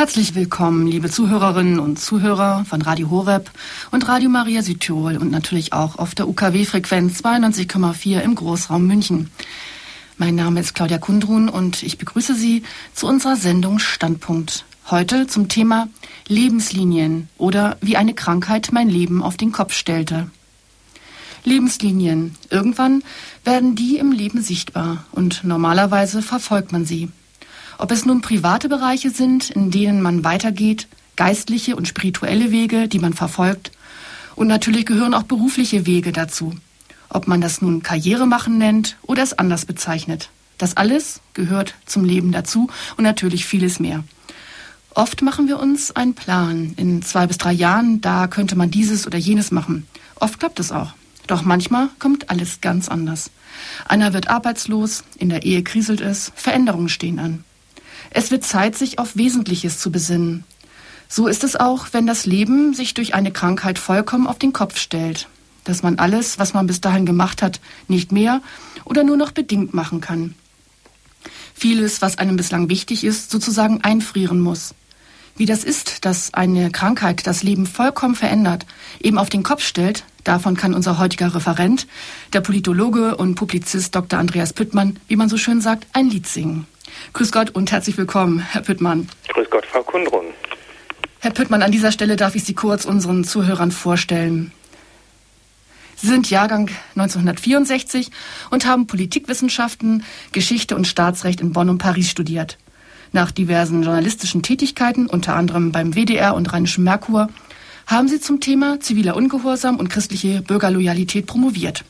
Herzlich willkommen, liebe Zuhörerinnen und Zuhörer von Radio Horeb und Radio Maria Südtirol und natürlich auch auf der UKW-Frequenz 92,4 im Großraum München. Mein Name ist Claudia Kundrun und ich begrüße Sie zu unserer Sendung Standpunkt. Heute zum Thema Lebenslinien oder wie eine Krankheit mein Leben auf den Kopf stellte. Lebenslinien. Irgendwann werden die im Leben sichtbar und normalerweise verfolgt man sie. Ob es nun private Bereiche sind, in denen man weitergeht, geistliche und spirituelle Wege, die man verfolgt, und natürlich gehören auch berufliche Wege dazu. Ob man das nun Karriere machen nennt oder es anders bezeichnet. Das alles gehört zum Leben dazu und natürlich vieles mehr. Oft machen wir uns einen Plan. In zwei bis drei Jahren, da könnte man dieses oder jenes machen. Oft klappt es auch. Doch manchmal kommt alles ganz anders. Einer wird arbeitslos, in der Ehe kriselt es, Veränderungen stehen an. Es wird Zeit, sich auf Wesentliches zu besinnen. So ist es auch, wenn das Leben sich durch eine Krankheit vollkommen auf den Kopf stellt, dass man alles, was man bis dahin gemacht hat, nicht mehr oder nur noch bedingt machen kann. Vieles, was einem bislang wichtig ist, sozusagen einfrieren muss. Wie das ist, dass eine Krankheit das Leben vollkommen verändert, eben auf den Kopf stellt, davon kann unser heutiger Referent, der Politologe und Publizist Dr. Andreas Püttmann, wie man so schön sagt, ein Lied singen. Grüß Gott und herzlich willkommen, Herr Püttmann. Grüß Gott, Frau Kundrun. Herr Püttmann, an dieser Stelle darf ich Sie kurz unseren Zuhörern vorstellen. Sie sind Jahrgang 1964 und haben Politikwissenschaften, Geschichte und Staatsrecht in Bonn und Paris studiert. Nach diversen journalistischen Tätigkeiten, unter anderem beim WDR und Rheinischen Merkur, haben Sie zum Thema ziviler Ungehorsam und christliche Bürgerloyalität promoviert.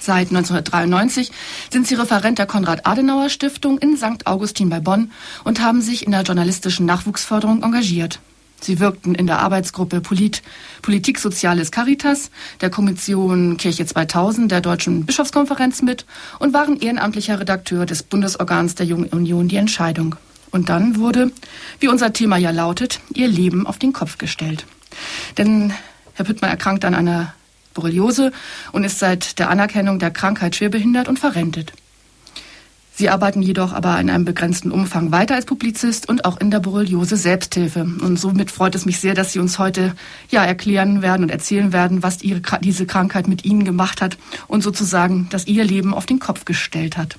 Seit 1993 sind sie Referent der Konrad-Adenauer-Stiftung in St. Augustin bei Bonn und haben sich in der journalistischen Nachwuchsförderung engagiert. Sie wirkten in der Arbeitsgruppe Polit Politik Soziales Caritas, der Kommission Kirche 2000 der Deutschen Bischofskonferenz mit und waren ehrenamtlicher Redakteur des Bundesorgans der Jungen Union Die Entscheidung. Und dann wurde, wie unser Thema ja lautet, ihr Leben auf den Kopf gestellt. Denn Herr Püttmann erkrankt an einer Borreliose und ist seit der Anerkennung der Krankheit schwerbehindert und verrentet. Sie arbeiten jedoch aber in einem begrenzten Umfang weiter als Publizist und auch in der Borreliose Selbsthilfe. Und somit freut es mich sehr, dass Sie uns heute ja erklären werden und erzählen werden, was ihre, diese Krankheit mit Ihnen gemacht hat und sozusagen, dass Ihr Leben auf den Kopf gestellt hat.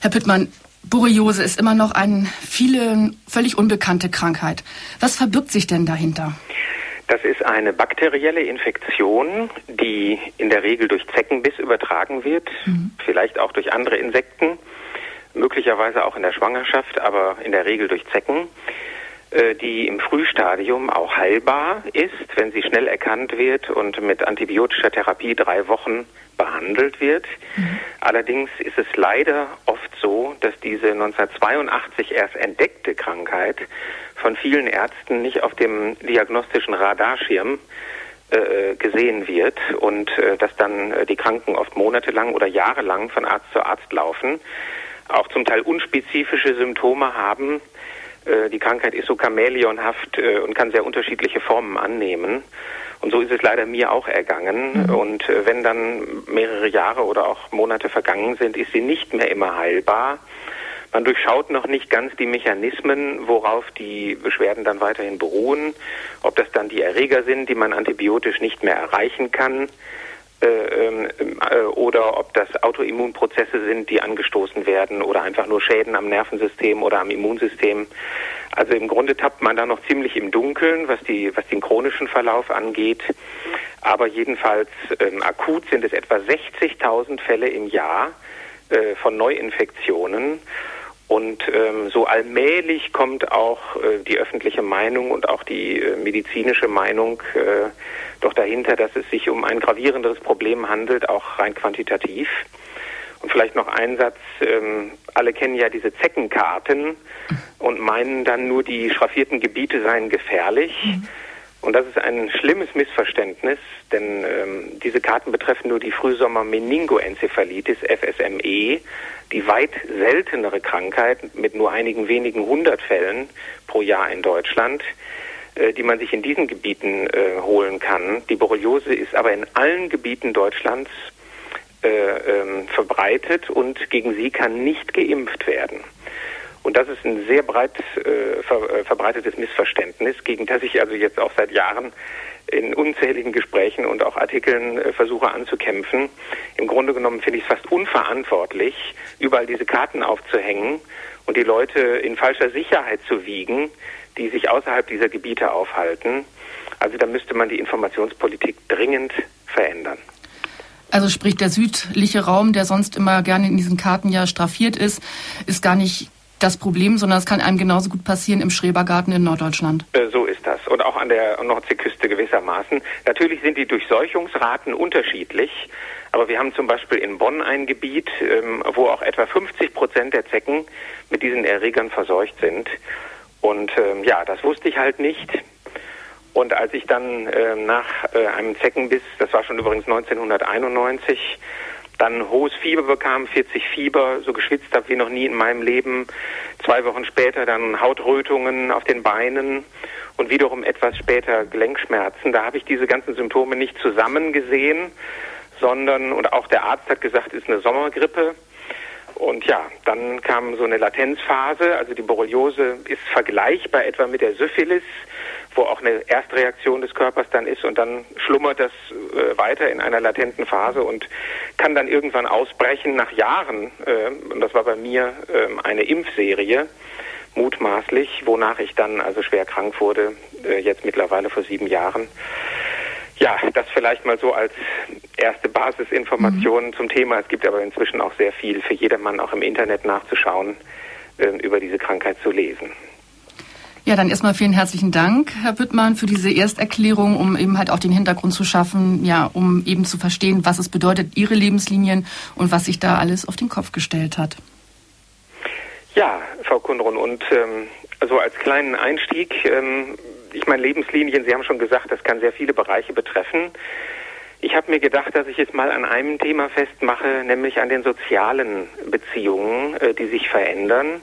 Herr Pittmann, Borreliose ist immer noch eine vielen völlig unbekannte Krankheit. Was verbirgt sich denn dahinter? Das ist eine bakterielle Infektion, die in der Regel durch Zeckenbiss übertragen wird, mhm. vielleicht auch durch andere Insekten, möglicherweise auch in der Schwangerschaft, aber in der Regel durch Zecken, äh, die im Frühstadium auch heilbar ist, wenn sie schnell erkannt wird und mit antibiotischer Therapie drei Wochen behandelt wird. Mhm. Allerdings ist es leider oft so, dass diese 1982 erst entdeckte Krankheit von vielen Ärzten nicht auf dem diagnostischen Radarschirm äh, gesehen wird und äh, dass dann äh, die Kranken oft monatelang oder jahrelang von Arzt zu Arzt laufen, auch zum Teil unspezifische Symptome haben. Die Krankheit ist so chamäleonhaft und kann sehr unterschiedliche Formen annehmen. Und so ist es leider mir auch ergangen. Mhm. Und wenn dann mehrere Jahre oder auch Monate vergangen sind, ist sie nicht mehr immer heilbar. Man durchschaut noch nicht ganz die Mechanismen, worauf die Beschwerden dann weiterhin beruhen, ob das dann die Erreger sind, die man antibiotisch nicht mehr erreichen kann, äh, ähm, äh, oder ob das Autoimmunprozesse sind, die angestoßen werden oder einfach nur Schäden am Nervensystem oder am Immunsystem. Also im Grunde tappt man da noch ziemlich im Dunkeln, was, die, was den chronischen Verlauf angeht. Aber jedenfalls ähm, akut sind es etwa 60.000 Fälle im Jahr äh, von Neuinfektionen. Und ähm, so allmählich kommt auch äh, die öffentliche Meinung und auch die äh, medizinische Meinung äh, doch dahinter, dass es sich um ein gravierenderes Problem handelt, auch rein quantitativ. Und vielleicht noch ein Satz, ähm, alle kennen ja diese Zeckenkarten und meinen dann nur die schraffierten Gebiete seien gefährlich. Mhm. Und das ist ein schlimmes Missverständnis, denn ähm, diese Karten betreffen nur die Frühsommer-Meningoenzephalitis, FSME, die weit seltenere Krankheit mit nur einigen wenigen hundert Fällen pro Jahr in Deutschland, äh, die man sich in diesen Gebieten äh, holen kann. Die Borreliose ist aber in allen Gebieten Deutschlands äh, ähm, verbreitet und gegen sie kann nicht geimpft werden. Und das ist ein sehr breit äh, ver äh, verbreitetes Missverständnis, gegen das ich also jetzt auch seit Jahren in unzähligen Gesprächen und auch Artikeln äh, versuche anzukämpfen. Im Grunde genommen finde ich es fast unverantwortlich, überall diese Karten aufzuhängen und die Leute in falscher Sicherheit zu wiegen, die sich außerhalb dieser Gebiete aufhalten. Also da müsste man die Informationspolitik dringend verändern. Also sprich, der südliche Raum, der sonst immer gerne in diesen Karten ja straffiert ist, ist gar nicht das Problem, sondern es kann einem genauso gut passieren im Schrebergarten in Norddeutschland. Äh, so ist das. Und auch an der Nordseeküste gewissermaßen. Natürlich sind die Durchseuchungsraten unterschiedlich. Aber wir haben zum Beispiel in Bonn ein Gebiet, ähm, wo auch etwa 50 Prozent der Zecken mit diesen Erregern verseucht sind. Und ähm, ja, das wusste ich halt nicht. Und als ich dann äh, nach äh, einem Zeckenbiss, das war schon übrigens 1991, dann hohes Fieber bekam, 40 Fieber, so geschwitzt habe wie noch nie in meinem Leben. Zwei Wochen später dann Hautrötungen auf den Beinen und wiederum etwas später Gelenkschmerzen. Da habe ich diese ganzen Symptome nicht zusammen gesehen, sondern, und auch der Arzt hat gesagt, es ist eine Sommergrippe. Und ja, dann kam so eine Latenzphase, also die Borreliose ist vergleichbar etwa mit der Syphilis wo auch eine Erstreaktion des Körpers dann ist und dann schlummert das äh, weiter in einer latenten Phase und kann dann irgendwann ausbrechen nach Jahren. Äh, und das war bei mir äh, eine Impfserie, mutmaßlich, wonach ich dann also schwer krank wurde, äh, jetzt mittlerweile vor sieben Jahren. Ja, das vielleicht mal so als erste Basisinformation mhm. zum Thema. Es gibt aber inzwischen auch sehr viel für jedermann auch im Internet nachzuschauen, äh, über diese Krankheit zu lesen. Ja, dann erstmal vielen herzlichen Dank, Herr Wittmann, für diese Ersterklärung, um eben halt auch den Hintergrund zu schaffen, ja, um eben zu verstehen, was es bedeutet, Ihre Lebenslinien und was sich da alles auf den Kopf gestellt hat. Ja, Frau Kundrun, und ähm, also als kleinen Einstieg, ähm, ich meine, Lebenslinien, Sie haben schon gesagt, das kann sehr viele Bereiche betreffen. Ich habe mir gedacht, dass ich jetzt mal an einem Thema festmache, nämlich an den sozialen Beziehungen, äh, die sich verändern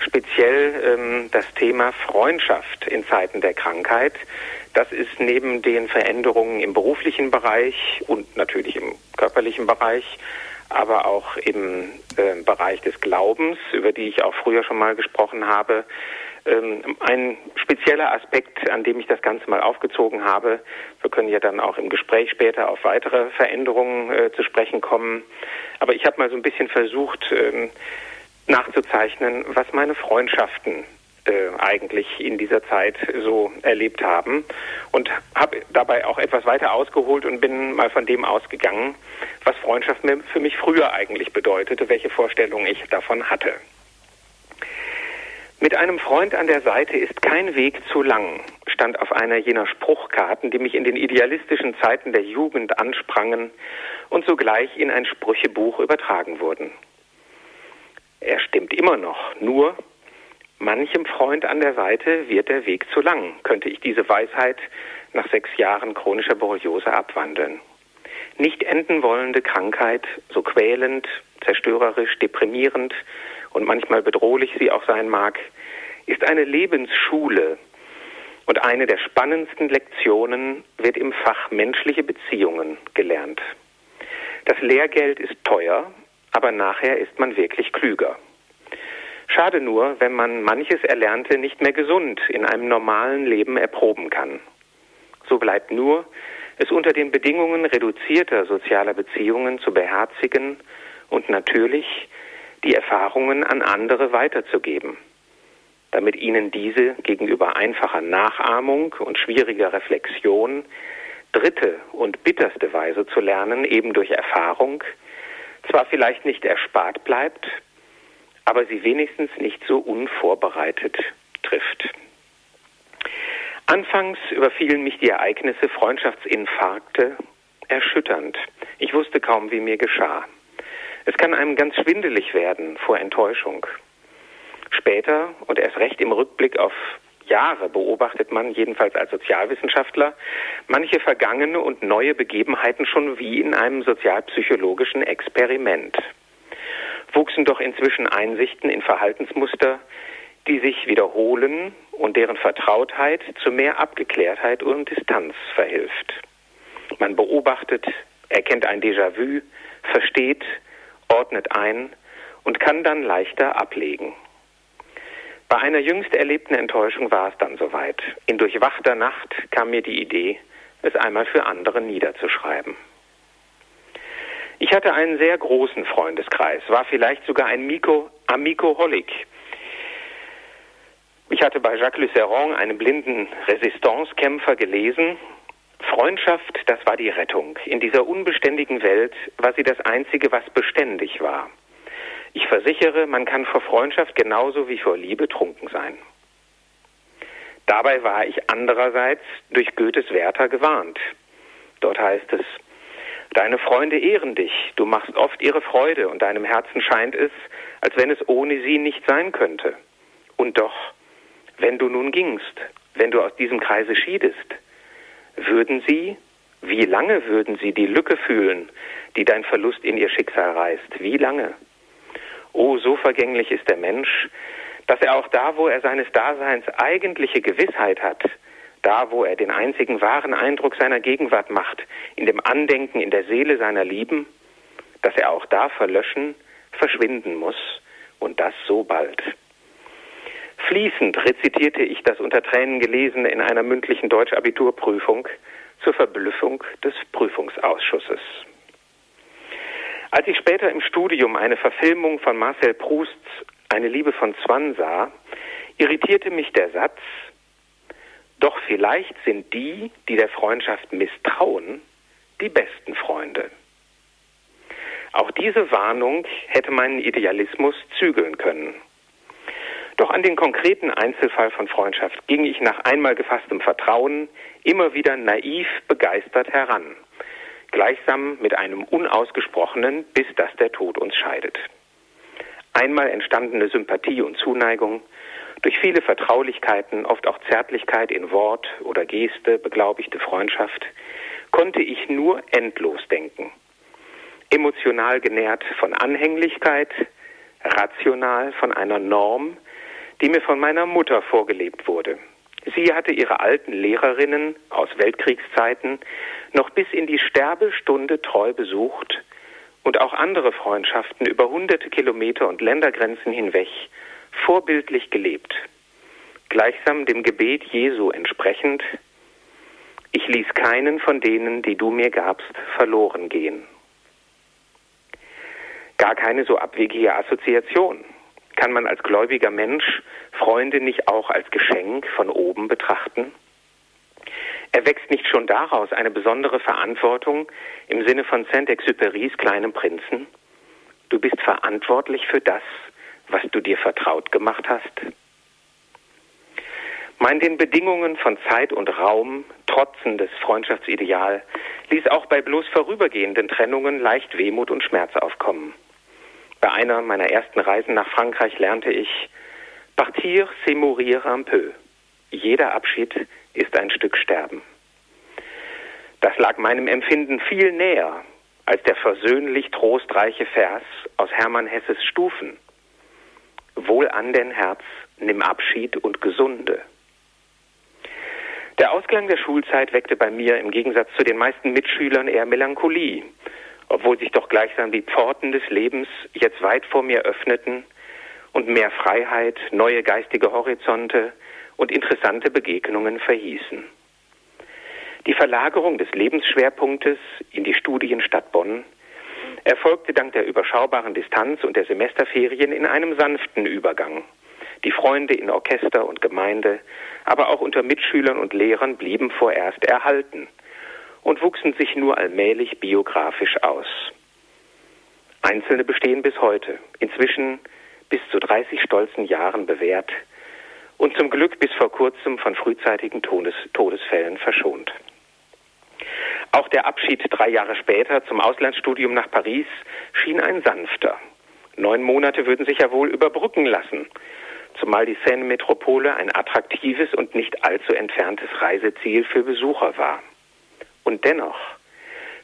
speziell ähm, das Thema Freundschaft in Zeiten der Krankheit. Das ist neben den Veränderungen im beruflichen Bereich und natürlich im körperlichen Bereich, aber auch im äh, Bereich des Glaubens, über die ich auch früher schon mal gesprochen habe, ähm, ein spezieller Aspekt, an dem ich das Ganze mal aufgezogen habe. Wir können ja dann auch im Gespräch später auf weitere Veränderungen äh, zu sprechen kommen. Aber ich habe mal so ein bisschen versucht, ähm, nachzuzeichnen, was meine Freundschaften äh, eigentlich in dieser Zeit so erlebt haben und habe dabei auch etwas weiter ausgeholt und bin mal von dem ausgegangen, was Freundschaft für mich früher eigentlich bedeutete, welche Vorstellungen ich davon hatte. Mit einem Freund an der Seite ist kein Weg zu lang, stand auf einer jener Spruchkarten, die mich in den idealistischen Zeiten der Jugend ansprangen und sogleich in ein Sprüchebuch übertragen wurden. Er stimmt immer noch. Nur manchem Freund an der Seite wird der Weg zu lang, könnte ich diese Weisheit nach sechs Jahren chronischer Borreliose abwandeln. Nicht enden wollende Krankheit, so quälend, zerstörerisch, deprimierend und manchmal bedrohlich sie auch sein mag, ist eine Lebensschule und eine der spannendsten Lektionen wird im Fach menschliche Beziehungen gelernt. Das Lehrgeld ist teuer, aber nachher ist man wirklich klüger. Schade nur, wenn man manches Erlernte nicht mehr gesund in einem normalen Leben erproben kann. So bleibt nur, es unter den Bedingungen reduzierter sozialer Beziehungen zu beherzigen und natürlich die Erfahrungen an andere weiterzugeben, damit ihnen diese gegenüber einfacher Nachahmung und schwieriger Reflexion dritte und bitterste Weise zu lernen, eben durch Erfahrung, zwar vielleicht nicht erspart bleibt, aber sie wenigstens nicht so unvorbereitet trifft. Anfangs überfielen mich die Ereignisse Freundschaftsinfarkte erschütternd. Ich wusste kaum, wie mir geschah. Es kann einem ganz schwindelig werden vor Enttäuschung. Später und erst recht im Rückblick auf Jahre beobachtet man, jedenfalls als Sozialwissenschaftler, manche vergangene und neue Begebenheiten schon wie in einem sozialpsychologischen Experiment. Wuchsen doch inzwischen Einsichten in Verhaltensmuster, die sich wiederholen und deren Vertrautheit zu mehr Abgeklärtheit und Distanz verhilft. Man beobachtet, erkennt ein Déjà-vu, versteht, ordnet ein und kann dann leichter ablegen. Bei einer jüngst erlebten Enttäuschung war es dann soweit. In durchwachter Nacht kam mir die Idee, es einmal für andere niederzuschreiben. Ich hatte einen sehr großen Freundeskreis, war vielleicht sogar ein Miko, Amicoholic. Ich hatte bei Jacques Luceron, einem blinden Resistancekämpfer, gelesen, Freundschaft, das war die Rettung. In dieser unbeständigen Welt war sie das Einzige, was beständig war. Ich versichere, man kann vor Freundschaft genauso wie vor Liebe trunken sein. Dabei war ich andererseits durch Goethes Werther gewarnt. Dort heißt es, Deine Freunde ehren dich, du machst oft ihre Freude und deinem Herzen scheint es, als wenn es ohne sie nicht sein könnte. Und doch, wenn du nun gingst, wenn du aus diesem Kreise schiedest, würden sie, wie lange würden sie die Lücke fühlen, die dein Verlust in ihr Schicksal reißt? Wie lange? Oh, so vergänglich ist der Mensch, dass er auch da, wo er seines Daseins eigentliche Gewissheit hat, da, wo er den einzigen wahren Eindruck seiner Gegenwart macht, in dem Andenken in der Seele seiner Lieben, dass er auch da verlöschen, verschwinden muss und das so bald. Fließend rezitierte ich das unter Tränen gelesene in einer mündlichen Deutschabiturprüfung zur Verblüffung des Prüfungsausschusses. Als ich später im Studium eine Verfilmung von Marcel Prousts Eine Liebe von Zwan sah, irritierte mich der Satz, doch vielleicht sind die, die der Freundschaft misstrauen, die besten Freunde. Auch diese Warnung hätte meinen Idealismus zügeln können. Doch an den konkreten Einzelfall von Freundschaft ging ich nach einmal gefasstem Vertrauen immer wieder naiv begeistert heran gleichsam mit einem unausgesprochenen, bis dass der Tod uns scheidet. Einmal entstandene Sympathie und Zuneigung, durch viele Vertraulichkeiten, oft auch Zärtlichkeit in Wort oder Geste, beglaubigte Freundschaft, konnte ich nur endlos denken. Emotional genährt von Anhänglichkeit, rational von einer Norm, die mir von meiner Mutter vorgelebt wurde. Sie hatte ihre alten Lehrerinnen aus Weltkriegszeiten noch bis in die Sterbestunde treu besucht und auch andere Freundschaften über hunderte Kilometer und Ländergrenzen hinweg vorbildlich gelebt. Gleichsam dem Gebet Jesu entsprechend, ich ließ keinen von denen, die du mir gabst, verloren gehen. Gar keine so abwegige Assoziation. Kann man als gläubiger Mensch Freunde nicht auch als Geschenk von oben betrachten? Erwächst nicht schon daraus eine besondere Verantwortung im Sinne von Saint-Exupérys kleinem Prinzen? Du bist verantwortlich für das, was du dir vertraut gemacht hast. Mein den Bedingungen von Zeit und Raum trotzendes Freundschaftsideal ließ auch bei bloß vorübergehenden Trennungen leicht Wehmut und Schmerz aufkommen. Bei einer meiner ersten Reisen nach Frankreich lernte ich, Partir, c'est mourir un peu. Jeder Abschied ist ein Stück Sterben. Das lag meinem Empfinden viel näher als der versöhnlich trostreiche Vers aus Hermann Hesses Stufen. Wohl an den Herz, nimm Abschied und gesunde. Der Ausklang der Schulzeit weckte bei mir im Gegensatz zu den meisten Mitschülern eher Melancholie, obwohl sich doch gleichsam die Pforten des Lebens jetzt weit vor mir öffneten und mehr Freiheit, neue geistige Horizonte und interessante Begegnungen verhießen. Die Verlagerung des Lebensschwerpunktes in die Studienstadt Bonn erfolgte dank der überschaubaren Distanz und der Semesterferien in einem sanften Übergang. Die Freunde in Orchester und Gemeinde, aber auch unter Mitschülern und Lehrern blieben vorerst erhalten und wuchsen sich nur allmählich biografisch aus. Einzelne bestehen bis heute, inzwischen bis zu 30 stolzen Jahren bewährt und zum Glück bis vor kurzem von frühzeitigen Todes Todesfällen verschont. Auch der Abschied drei Jahre später zum Auslandsstudium nach Paris schien ein sanfter. Neun Monate würden sich ja wohl überbrücken lassen, zumal die Seine-Metropole ein attraktives und nicht allzu entferntes Reiseziel für Besucher war. Und dennoch,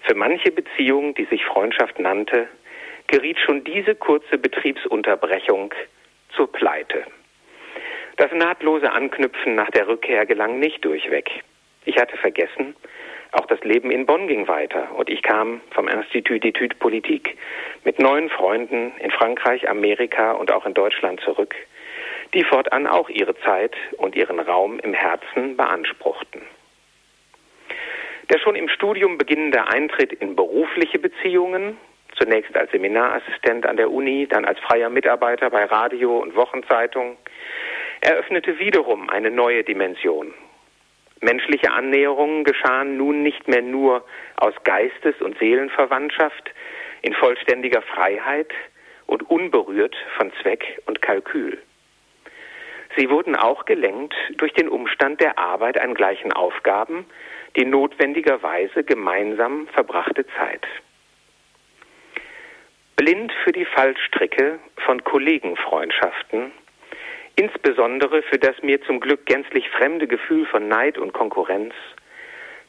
für manche Beziehung, die sich Freundschaft nannte, geriet schon diese kurze Betriebsunterbrechung zur Pleite. Das nahtlose Anknüpfen nach der Rückkehr gelang nicht durchweg. Ich hatte vergessen, auch das Leben in Bonn ging weiter und ich kam vom Institut d'Etude Politique mit neuen Freunden in Frankreich, Amerika und auch in Deutschland zurück, die fortan auch ihre Zeit und ihren Raum im Herzen beanspruchten. Der schon im Studium beginnende Eintritt in berufliche Beziehungen, zunächst als Seminarassistent an der Uni, dann als freier Mitarbeiter bei Radio und Wochenzeitung, eröffnete wiederum eine neue Dimension. Menschliche Annäherungen geschahen nun nicht mehr nur aus Geistes- und Seelenverwandtschaft in vollständiger Freiheit und unberührt von Zweck und Kalkül. Sie wurden auch gelenkt durch den Umstand der Arbeit an gleichen Aufgaben, die notwendigerweise gemeinsam verbrachte Zeit. Blind für die Fallstricke von Kollegenfreundschaften, insbesondere für das mir zum Glück gänzlich fremde Gefühl von Neid und Konkurrenz,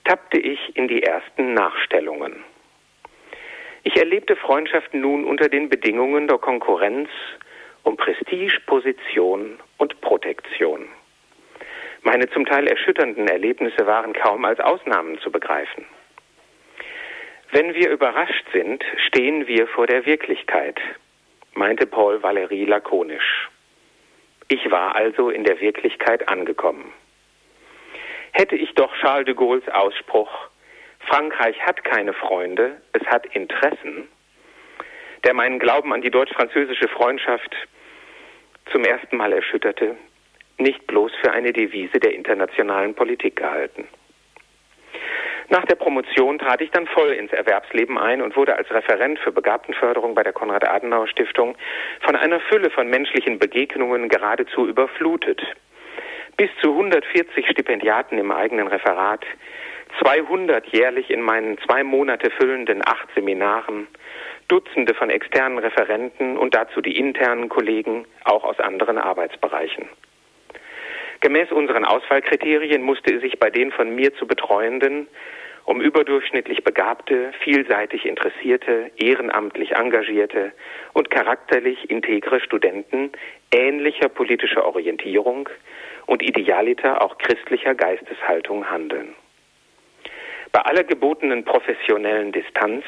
tappte ich in die ersten Nachstellungen. Ich erlebte Freundschaften nun unter den Bedingungen der Konkurrenz um Prestige, Position und Protektion. Meine zum Teil erschütternden Erlebnisse waren kaum als Ausnahmen zu begreifen. Wenn wir überrascht sind, stehen wir vor der Wirklichkeit, meinte Paul Valéry lakonisch. Ich war also in der Wirklichkeit angekommen. Hätte ich doch Charles de Gaulles Ausspruch Frankreich hat keine Freunde, es hat Interessen, der meinen Glauben an die deutsch-französische Freundschaft zum ersten Mal erschütterte, nicht bloß für eine Devise der internationalen Politik gehalten. Nach der Promotion trat ich dann voll ins Erwerbsleben ein und wurde als Referent für Begabtenförderung bei der Konrad-Adenauer-Stiftung von einer Fülle von menschlichen Begegnungen geradezu überflutet. Bis zu 140 Stipendiaten im eigenen Referat, 200 jährlich in meinen zwei Monate füllenden acht Seminaren, Dutzende von externen Referenten und dazu die internen Kollegen, auch aus anderen Arbeitsbereichen. Gemäß unseren Auswahlkriterien musste es sich bei den von mir zu betreuenden um überdurchschnittlich begabte, vielseitig interessierte, ehrenamtlich engagierte und charakterlich integre Studenten ähnlicher politischer Orientierung und idealiter auch christlicher Geisteshaltung handeln. Bei aller gebotenen professionellen Distanz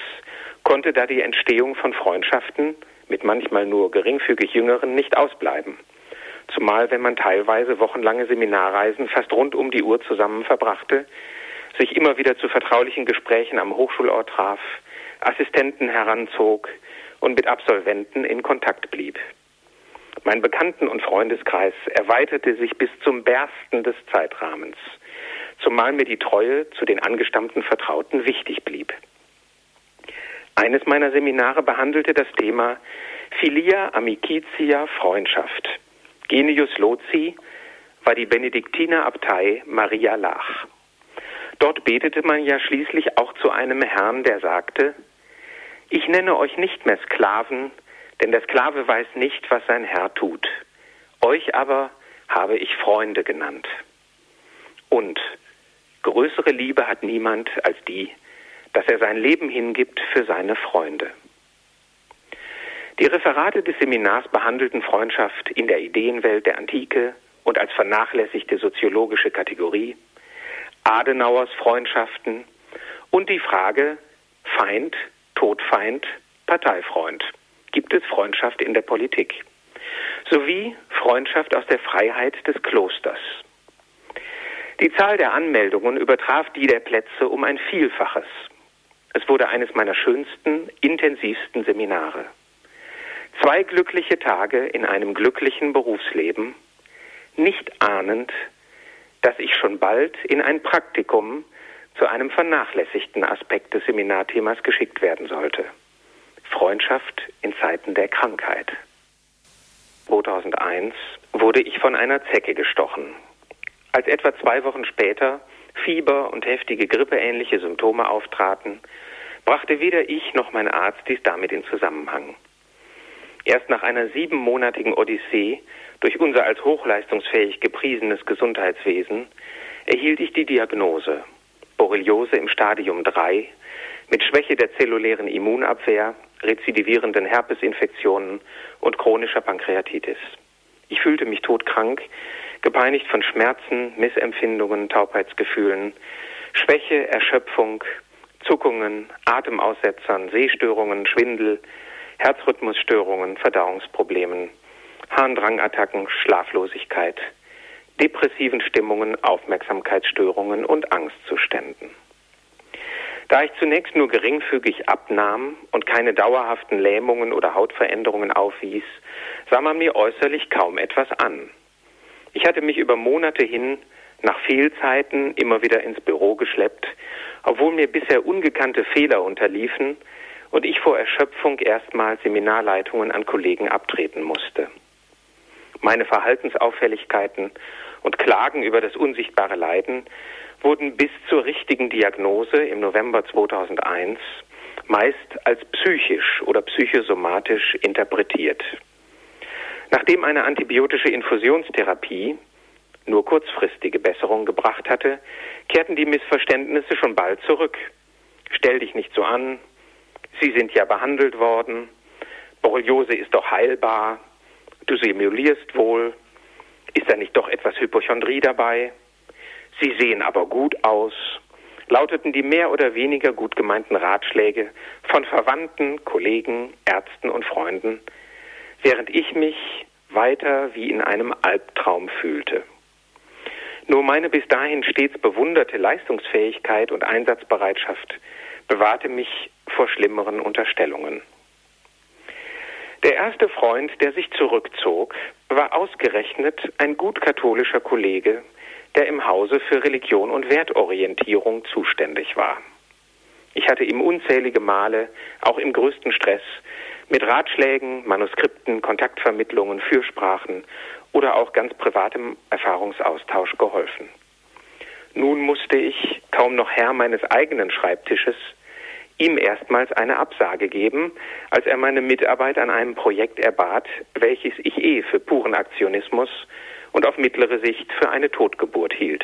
konnte da die Entstehung von Freundschaften mit manchmal nur geringfügig Jüngeren nicht ausbleiben. Zumal wenn man teilweise wochenlange Seminarreisen fast rund um die Uhr zusammen verbrachte, sich immer wieder zu vertraulichen Gesprächen am Hochschulort traf, Assistenten heranzog und mit Absolventen in Kontakt blieb. Mein Bekannten- und Freundeskreis erweiterte sich bis zum Bersten des Zeitrahmens, zumal mir die Treue zu den angestammten Vertrauten wichtig blieb. Eines meiner Seminare behandelte das Thema Filia Amicitia Freundschaft. Genius Loci war die Benediktinerabtei Maria Lach. Dort betete man ja schließlich auch zu einem Herrn, der sagte, ich nenne euch nicht mehr Sklaven, denn der Sklave weiß nicht, was sein Herr tut. Euch aber habe ich Freunde genannt. Und größere Liebe hat niemand als die, dass er sein Leben hingibt für seine Freunde. Die Referate des Seminars behandelten Freundschaft in der Ideenwelt der Antike und als vernachlässigte soziologische Kategorie, Adenauers Freundschaften und die Frage Feind, Todfeind, Parteifreund. Gibt es Freundschaft in der Politik? Sowie Freundschaft aus der Freiheit des Klosters. Die Zahl der Anmeldungen übertraf die der Plätze um ein Vielfaches. Es wurde eines meiner schönsten, intensivsten Seminare. Zwei glückliche Tage in einem glücklichen Berufsleben, nicht ahnend, dass ich schon bald in ein Praktikum zu einem vernachlässigten Aspekt des Seminarthemas geschickt werden sollte. Freundschaft in Zeiten der Krankheit. 2001 wurde ich von einer Zecke gestochen. Als etwa zwei Wochen später Fieber und heftige grippeähnliche Symptome auftraten, brachte weder ich noch mein Arzt dies damit in Zusammenhang. Erst nach einer siebenmonatigen Odyssee durch unser als hochleistungsfähig gepriesenes Gesundheitswesen erhielt ich die Diagnose Borreliose im Stadium 3 mit Schwäche der zellulären Immunabwehr, rezidivierenden Herpesinfektionen und chronischer Pankreatitis. Ich fühlte mich todkrank, gepeinigt von Schmerzen, Missempfindungen, Taubheitsgefühlen, Schwäche, Erschöpfung, Zuckungen, Atemaussetzern, Sehstörungen, Schwindel, Herzrhythmusstörungen, Verdauungsproblemen, Harndrangattacken, Schlaflosigkeit, depressiven Stimmungen, Aufmerksamkeitsstörungen und Angstzuständen. Da ich zunächst nur geringfügig abnahm und keine dauerhaften Lähmungen oder Hautveränderungen aufwies, sah man mir äußerlich kaum etwas an. Ich hatte mich über Monate hin nach Fehlzeiten immer wieder ins Büro geschleppt, obwohl mir bisher ungekannte Fehler unterliefen und ich vor Erschöpfung erstmals Seminarleitungen an Kollegen abtreten musste. Meine Verhaltensauffälligkeiten und Klagen über das unsichtbare Leiden wurden bis zur richtigen Diagnose im November 2001 meist als psychisch oder psychosomatisch interpretiert. Nachdem eine antibiotische Infusionstherapie nur kurzfristige Besserung gebracht hatte, kehrten die Missverständnisse schon bald zurück. Stell dich nicht so an, Sie sind ja behandelt worden, Borreliose ist doch heilbar, du simulierst wohl, ist da nicht doch etwas Hypochondrie dabei? Sie sehen aber gut aus, lauteten die mehr oder weniger gut gemeinten Ratschläge von Verwandten, Kollegen, Ärzten und Freunden, während ich mich weiter wie in einem Albtraum fühlte. Nur meine bis dahin stets bewunderte Leistungsfähigkeit und Einsatzbereitschaft bewahrte mich vor schlimmeren Unterstellungen. Der erste Freund, der sich zurückzog, war ausgerechnet ein gut katholischer Kollege, der im Hause für Religion und Wertorientierung zuständig war. Ich hatte ihm unzählige Male, auch im größten Stress, mit Ratschlägen, Manuskripten, Kontaktvermittlungen, Fürsprachen oder auch ganz privatem Erfahrungsaustausch geholfen. Nun musste ich, kaum noch Herr meines eigenen Schreibtisches, ihm erstmals eine Absage geben, als er meine Mitarbeit an einem Projekt erbat, welches ich eh für puren Aktionismus und auf mittlere Sicht für eine Totgeburt hielt.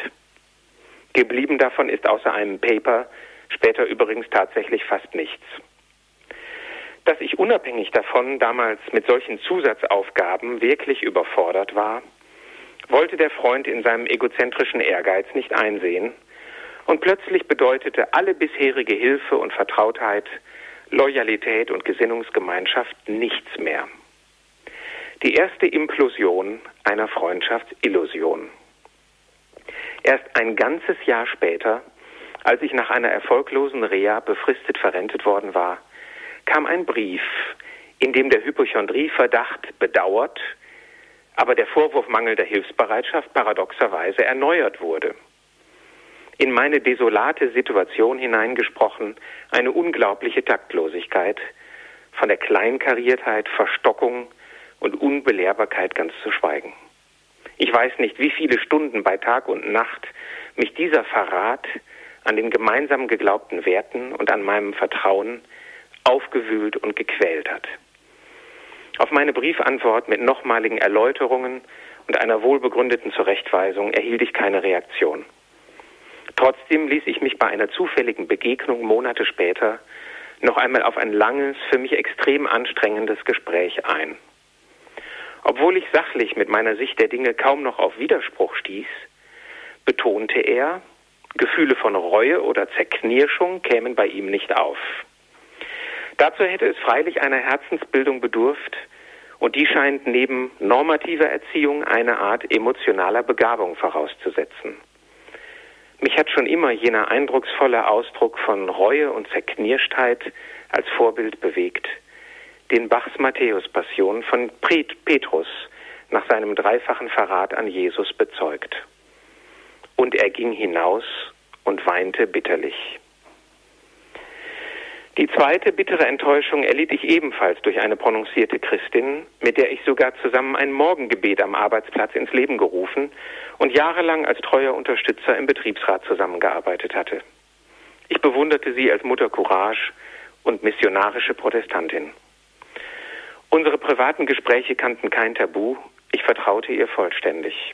Geblieben davon ist außer einem Paper später übrigens tatsächlich fast nichts. Dass ich unabhängig davon damals mit solchen Zusatzaufgaben wirklich überfordert war, wollte der Freund in seinem egozentrischen Ehrgeiz nicht einsehen, und plötzlich bedeutete alle bisherige Hilfe und Vertrautheit, Loyalität und Gesinnungsgemeinschaft nichts mehr die erste Implosion einer Freundschaftsillusion. Erst ein ganzes Jahr später, als ich nach einer erfolglosen Reha befristet verrentet worden war, kam ein Brief, in dem der Hypochondrieverdacht bedauert, aber der Vorwurf mangelnder Hilfsbereitschaft paradoxerweise erneuert wurde. In meine desolate Situation hineingesprochen eine unglaubliche Taktlosigkeit, von der Kleinkariertheit, Verstockung, und Unbelehrbarkeit ganz zu schweigen. Ich weiß nicht, wie viele Stunden bei Tag und Nacht mich dieser Verrat an den gemeinsam geglaubten Werten und an meinem Vertrauen aufgewühlt und gequält hat. Auf meine Briefantwort mit nochmaligen Erläuterungen und einer wohlbegründeten Zurechtweisung erhielt ich keine Reaktion. Trotzdem ließ ich mich bei einer zufälligen Begegnung Monate später noch einmal auf ein langes, für mich extrem anstrengendes Gespräch ein. Obwohl ich sachlich mit meiner Sicht der Dinge kaum noch auf Widerspruch stieß, betonte er, Gefühle von Reue oder Zerknirschung kämen bei ihm nicht auf. Dazu hätte es freilich einer Herzensbildung bedurft, und die scheint neben normativer Erziehung eine Art emotionaler Begabung vorauszusetzen. Mich hat schon immer jener eindrucksvolle Ausdruck von Reue und Zerknirschtheit als Vorbild bewegt den Bachs Matthäus-Passion von Petrus nach seinem dreifachen Verrat an Jesus bezeugt. Und er ging hinaus und weinte bitterlich. Die zweite bittere Enttäuschung erlitt ich ebenfalls durch eine prononcierte Christin, mit der ich sogar zusammen ein Morgengebet am Arbeitsplatz ins Leben gerufen und jahrelang als treuer Unterstützer im Betriebsrat zusammengearbeitet hatte. Ich bewunderte sie als Mutter Courage und missionarische Protestantin. Unsere privaten Gespräche kannten kein Tabu. Ich vertraute ihr vollständig.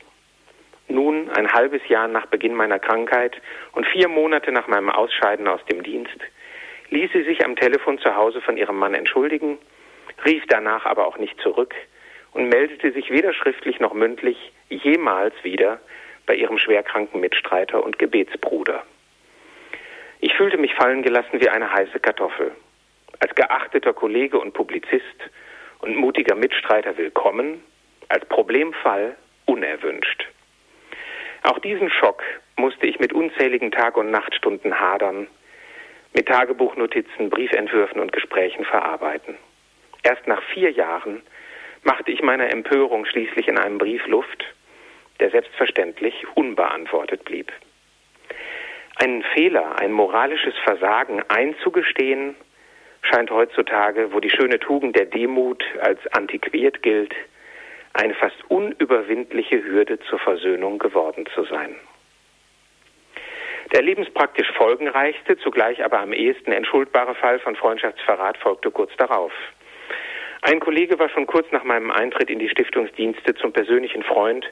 Nun, ein halbes Jahr nach Beginn meiner Krankheit und vier Monate nach meinem Ausscheiden aus dem Dienst, ließ sie sich am Telefon zu Hause von ihrem Mann entschuldigen, rief danach aber auch nicht zurück und meldete sich weder schriftlich noch mündlich jemals wieder bei ihrem schwerkranken Mitstreiter und Gebetsbruder. Ich fühlte mich fallen gelassen wie eine heiße Kartoffel. Als geachteter Kollege und Publizist und mutiger Mitstreiter willkommen, als Problemfall unerwünscht. Auch diesen Schock musste ich mit unzähligen Tag- und Nachtstunden hadern, mit Tagebuchnotizen, Briefentwürfen und Gesprächen verarbeiten. Erst nach vier Jahren machte ich meiner Empörung schließlich in einem Brief Luft, der selbstverständlich unbeantwortet blieb. Einen Fehler, ein moralisches Versagen einzugestehen, scheint heutzutage, wo die schöne Tugend der Demut als antiquiert gilt, eine fast unüberwindliche Hürde zur Versöhnung geworden zu sein. Der lebenspraktisch folgenreichste, zugleich aber am ehesten entschuldbare Fall von Freundschaftsverrat folgte kurz darauf. Ein Kollege war schon kurz nach meinem Eintritt in die Stiftungsdienste zum persönlichen Freund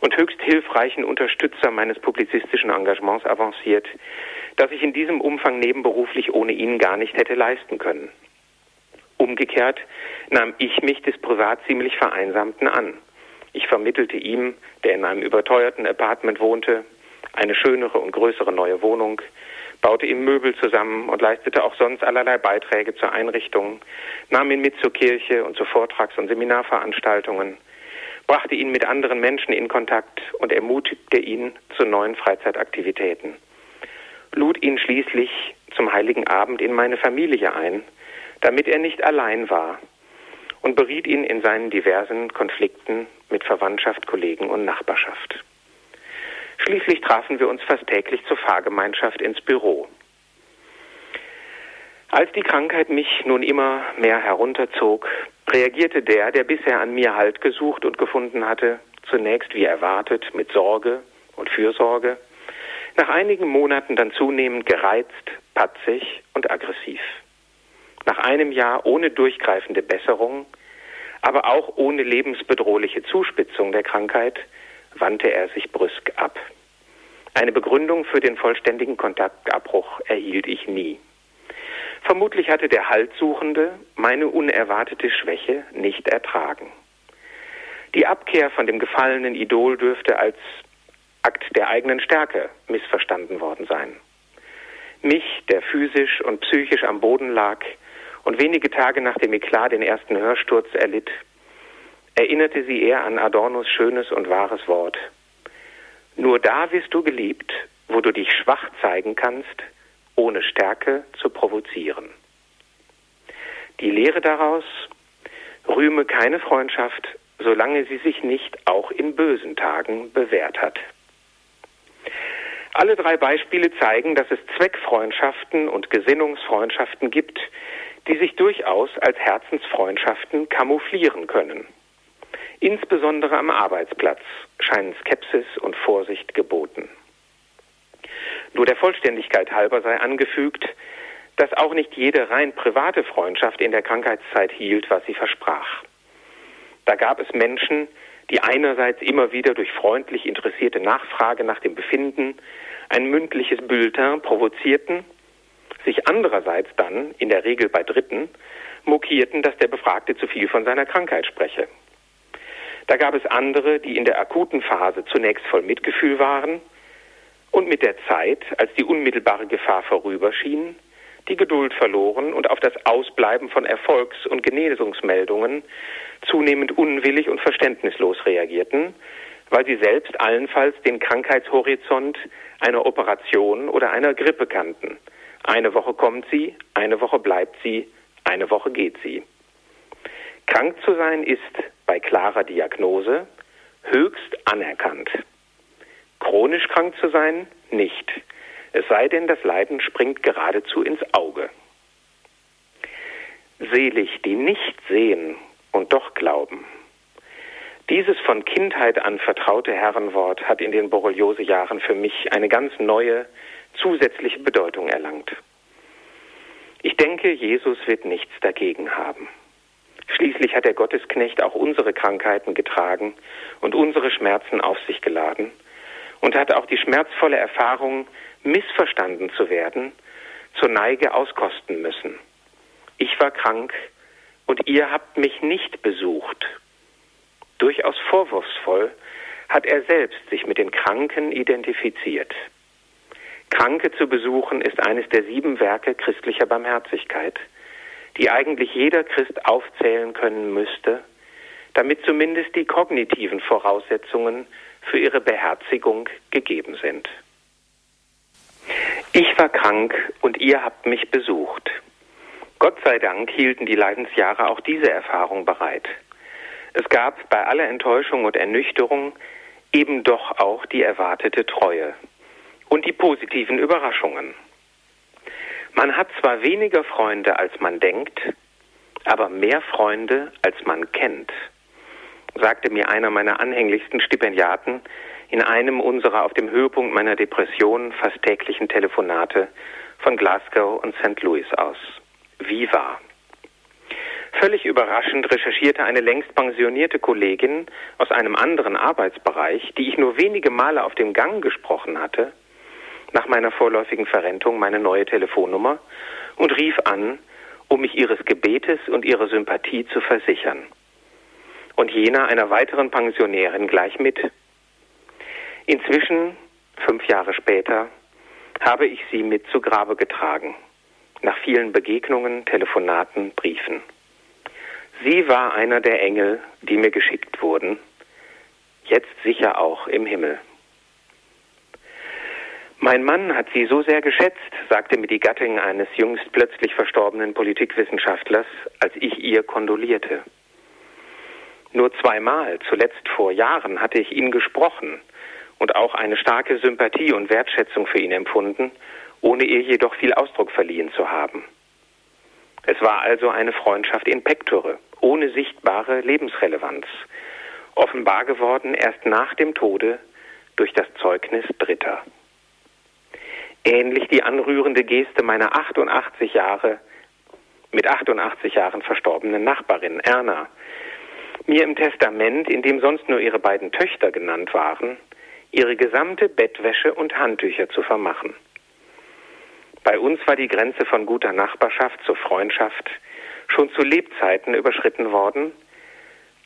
und höchst hilfreichen Unterstützer meines publizistischen Engagements avanciert, das ich in diesem Umfang nebenberuflich ohne ihn gar nicht hätte leisten können. Umgekehrt nahm ich mich des privat ziemlich Vereinsamten an. Ich vermittelte ihm, der in einem überteuerten Apartment wohnte, eine schönere und größere neue Wohnung, baute ihm Möbel zusammen und leistete auch sonst allerlei Beiträge zur Einrichtung, nahm ihn mit zur Kirche und zu Vortrags- und Seminarveranstaltungen, brachte ihn mit anderen Menschen in Kontakt und ermutigte ihn zu neuen Freizeitaktivitäten, lud ihn schließlich zum heiligen Abend in meine Familie ein, damit er nicht allein war, und beriet ihn in seinen diversen Konflikten mit Verwandtschaft, Kollegen und Nachbarschaft. Schließlich trafen wir uns fast täglich zur Fahrgemeinschaft ins Büro. Als die Krankheit mich nun immer mehr herunterzog, reagierte der, der bisher an mir Halt gesucht und gefunden hatte, zunächst wie erwartet mit Sorge und Fürsorge, nach einigen Monaten dann zunehmend gereizt, patzig und aggressiv. Nach einem Jahr ohne durchgreifende Besserung, aber auch ohne lebensbedrohliche Zuspitzung der Krankheit, wandte er sich brüsk ab. Eine Begründung für den vollständigen Kontaktabbruch erhielt ich nie. Vermutlich hatte der Haltsuchende meine unerwartete Schwäche nicht ertragen. Die Abkehr von dem gefallenen Idol dürfte als Akt der eigenen Stärke missverstanden worden sein. Mich, der physisch und psychisch am Boden lag und wenige Tage nach dem Eklat den ersten Hörsturz erlitt, erinnerte sie eher an Adornos schönes und wahres Wort. Nur da wirst du geliebt, wo du dich schwach zeigen kannst, ohne Stärke zu provozieren. Die Lehre daraus, rühme keine Freundschaft, solange sie sich nicht auch in bösen Tagen bewährt hat. Alle drei Beispiele zeigen, dass es Zweckfreundschaften und Gesinnungsfreundschaften gibt, die sich durchaus als Herzensfreundschaften camouflieren können. Insbesondere am Arbeitsplatz scheinen Skepsis und Vorsicht geboten. Nur der Vollständigkeit halber sei angefügt, dass auch nicht jede rein private Freundschaft in der Krankheitszeit hielt, was sie versprach. Da gab es Menschen, die einerseits immer wieder durch freundlich interessierte Nachfrage nach dem Befinden ein mündliches Bulletin provozierten, sich andererseits dann, in der Regel bei Dritten, mokierten, dass der Befragte zu viel von seiner Krankheit spreche. Da gab es andere, die in der akuten Phase zunächst voll Mitgefühl waren und mit der Zeit, als die unmittelbare Gefahr vorüberschien, die Geduld verloren und auf das Ausbleiben von Erfolgs- und Genesungsmeldungen zunehmend unwillig und verständnislos reagierten, weil sie selbst allenfalls den Krankheitshorizont einer Operation oder einer Grippe kannten. Eine Woche kommt sie, eine Woche bleibt sie, eine Woche geht sie. Krank zu sein ist bei klarer Diagnose höchst anerkannt. Chronisch krank zu sein nicht. Es sei denn, das Leiden springt geradezu ins Auge. Selig, die nicht sehen und doch glauben. Dieses von Kindheit an vertraute Herrenwort hat in den Borreliose-Jahren für mich eine ganz neue, zusätzliche Bedeutung erlangt. Ich denke, Jesus wird nichts dagegen haben. Schließlich hat der Gottesknecht auch unsere Krankheiten getragen und unsere Schmerzen auf sich geladen und hat auch die schmerzvolle Erfahrung, missverstanden zu werden, zur Neige auskosten müssen. Ich war krank und ihr habt mich nicht besucht. Durchaus vorwurfsvoll hat er selbst sich mit den Kranken identifiziert. Kranke zu besuchen ist eines der sieben Werke christlicher Barmherzigkeit die eigentlich jeder Christ aufzählen können müsste, damit zumindest die kognitiven Voraussetzungen für ihre Beherzigung gegeben sind. Ich war krank und ihr habt mich besucht. Gott sei Dank hielten die Leidensjahre auch diese Erfahrung bereit. Es gab bei aller Enttäuschung und Ernüchterung eben doch auch die erwartete Treue und die positiven Überraschungen. Man hat zwar weniger Freunde, als man denkt, aber mehr Freunde, als man kennt, sagte mir einer meiner anhänglichsten Stipendiaten in einem unserer auf dem Höhepunkt meiner Depression fast täglichen Telefonate von Glasgow und St. Louis aus. Wie war? Völlig überraschend recherchierte eine längst pensionierte Kollegin aus einem anderen Arbeitsbereich, die ich nur wenige Male auf dem Gang gesprochen hatte, nach meiner vorläufigen Verrentung meine neue Telefonnummer und rief an, um mich ihres Gebetes und ihrer Sympathie zu versichern. Und jener einer weiteren Pensionärin gleich mit. Inzwischen, fünf Jahre später, habe ich sie mit zu Grabe getragen, nach vielen Begegnungen, Telefonaten, Briefen. Sie war einer der Engel, die mir geschickt wurden, jetzt sicher auch im Himmel. Mein Mann hat sie so sehr geschätzt, sagte mir die Gattin eines jüngst plötzlich verstorbenen Politikwissenschaftlers, als ich ihr kondolierte. Nur zweimal, zuletzt vor Jahren, hatte ich ihn gesprochen und auch eine starke Sympathie und Wertschätzung für ihn empfunden, ohne ihr jedoch viel Ausdruck verliehen zu haben. Es war also eine Freundschaft in pectore, ohne sichtbare Lebensrelevanz, offenbar geworden erst nach dem Tode durch das Zeugnis Dritter. Ähnlich die anrührende Geste meiner 88 Jahre, mit 88 Jahren verstorbenen Nachbarin Erna, mir im Testament, in dem sonst nur ihre beiden Töchter genannt waren, ihre gesamte Bettwäsche und Handtücher zu vermachen. Bei uns war die Grenze von guter Nachbarschaft zur Freundschaft schon zu Lebzeiten überschritten worden,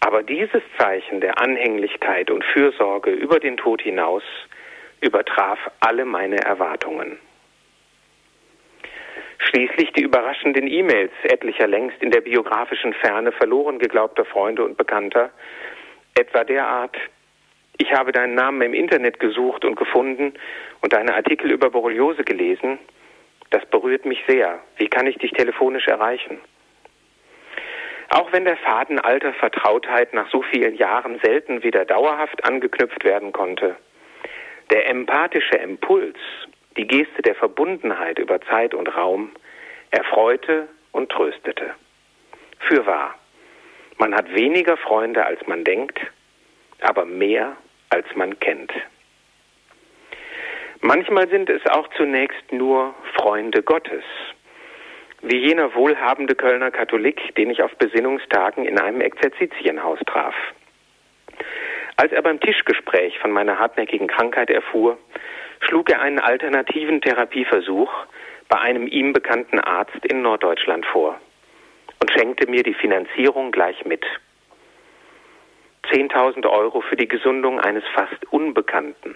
aber dieses Zeichen der Anhänglichkeit und Fürsorge über den Tod hinaus übertraf alle meine Erwartungen. Schließlich die überraschenden E-Mails etlicher längst in der biografischen Ferne verloren geglaubter Freunde und Bekannter, etwa derart, ich habe deinen Namen im Internet gesucht und gefunden und deine Artikel über Borreliose gelesen, das berührt mich sehr. Wie kann ich dich telefonisch erreichen? Auch wenn der Faden alter Vertrautheit nach so vielen Jahren selten wieder dauerhaft angeknüpft werden konnte, der empathische Impuls, die Geste der Verbundenheit über Zeit und Raum, erfreute und tröstete. Fürwahr, man hat weniger Freunde, als man denkt, aber mehr, als man kennt. Manchmal sind es auch zunächst nur Freunde Gottes, wie jener wohlhabende Kölner Katholik, den ich auf Besinnungstagen in einem Exerzitienhaus traf. Als er beim Tischgespräch von meiner hartnäckigen Krankheit erfuhr, schlug er einen alternativen Therapieversuch bei einem ihm bekannten Arzt in Norddeutschland vor und schenkte mir die Finanzierung gleich mit. 10.000 Euro für die Gesundung eines fast Unbekannten.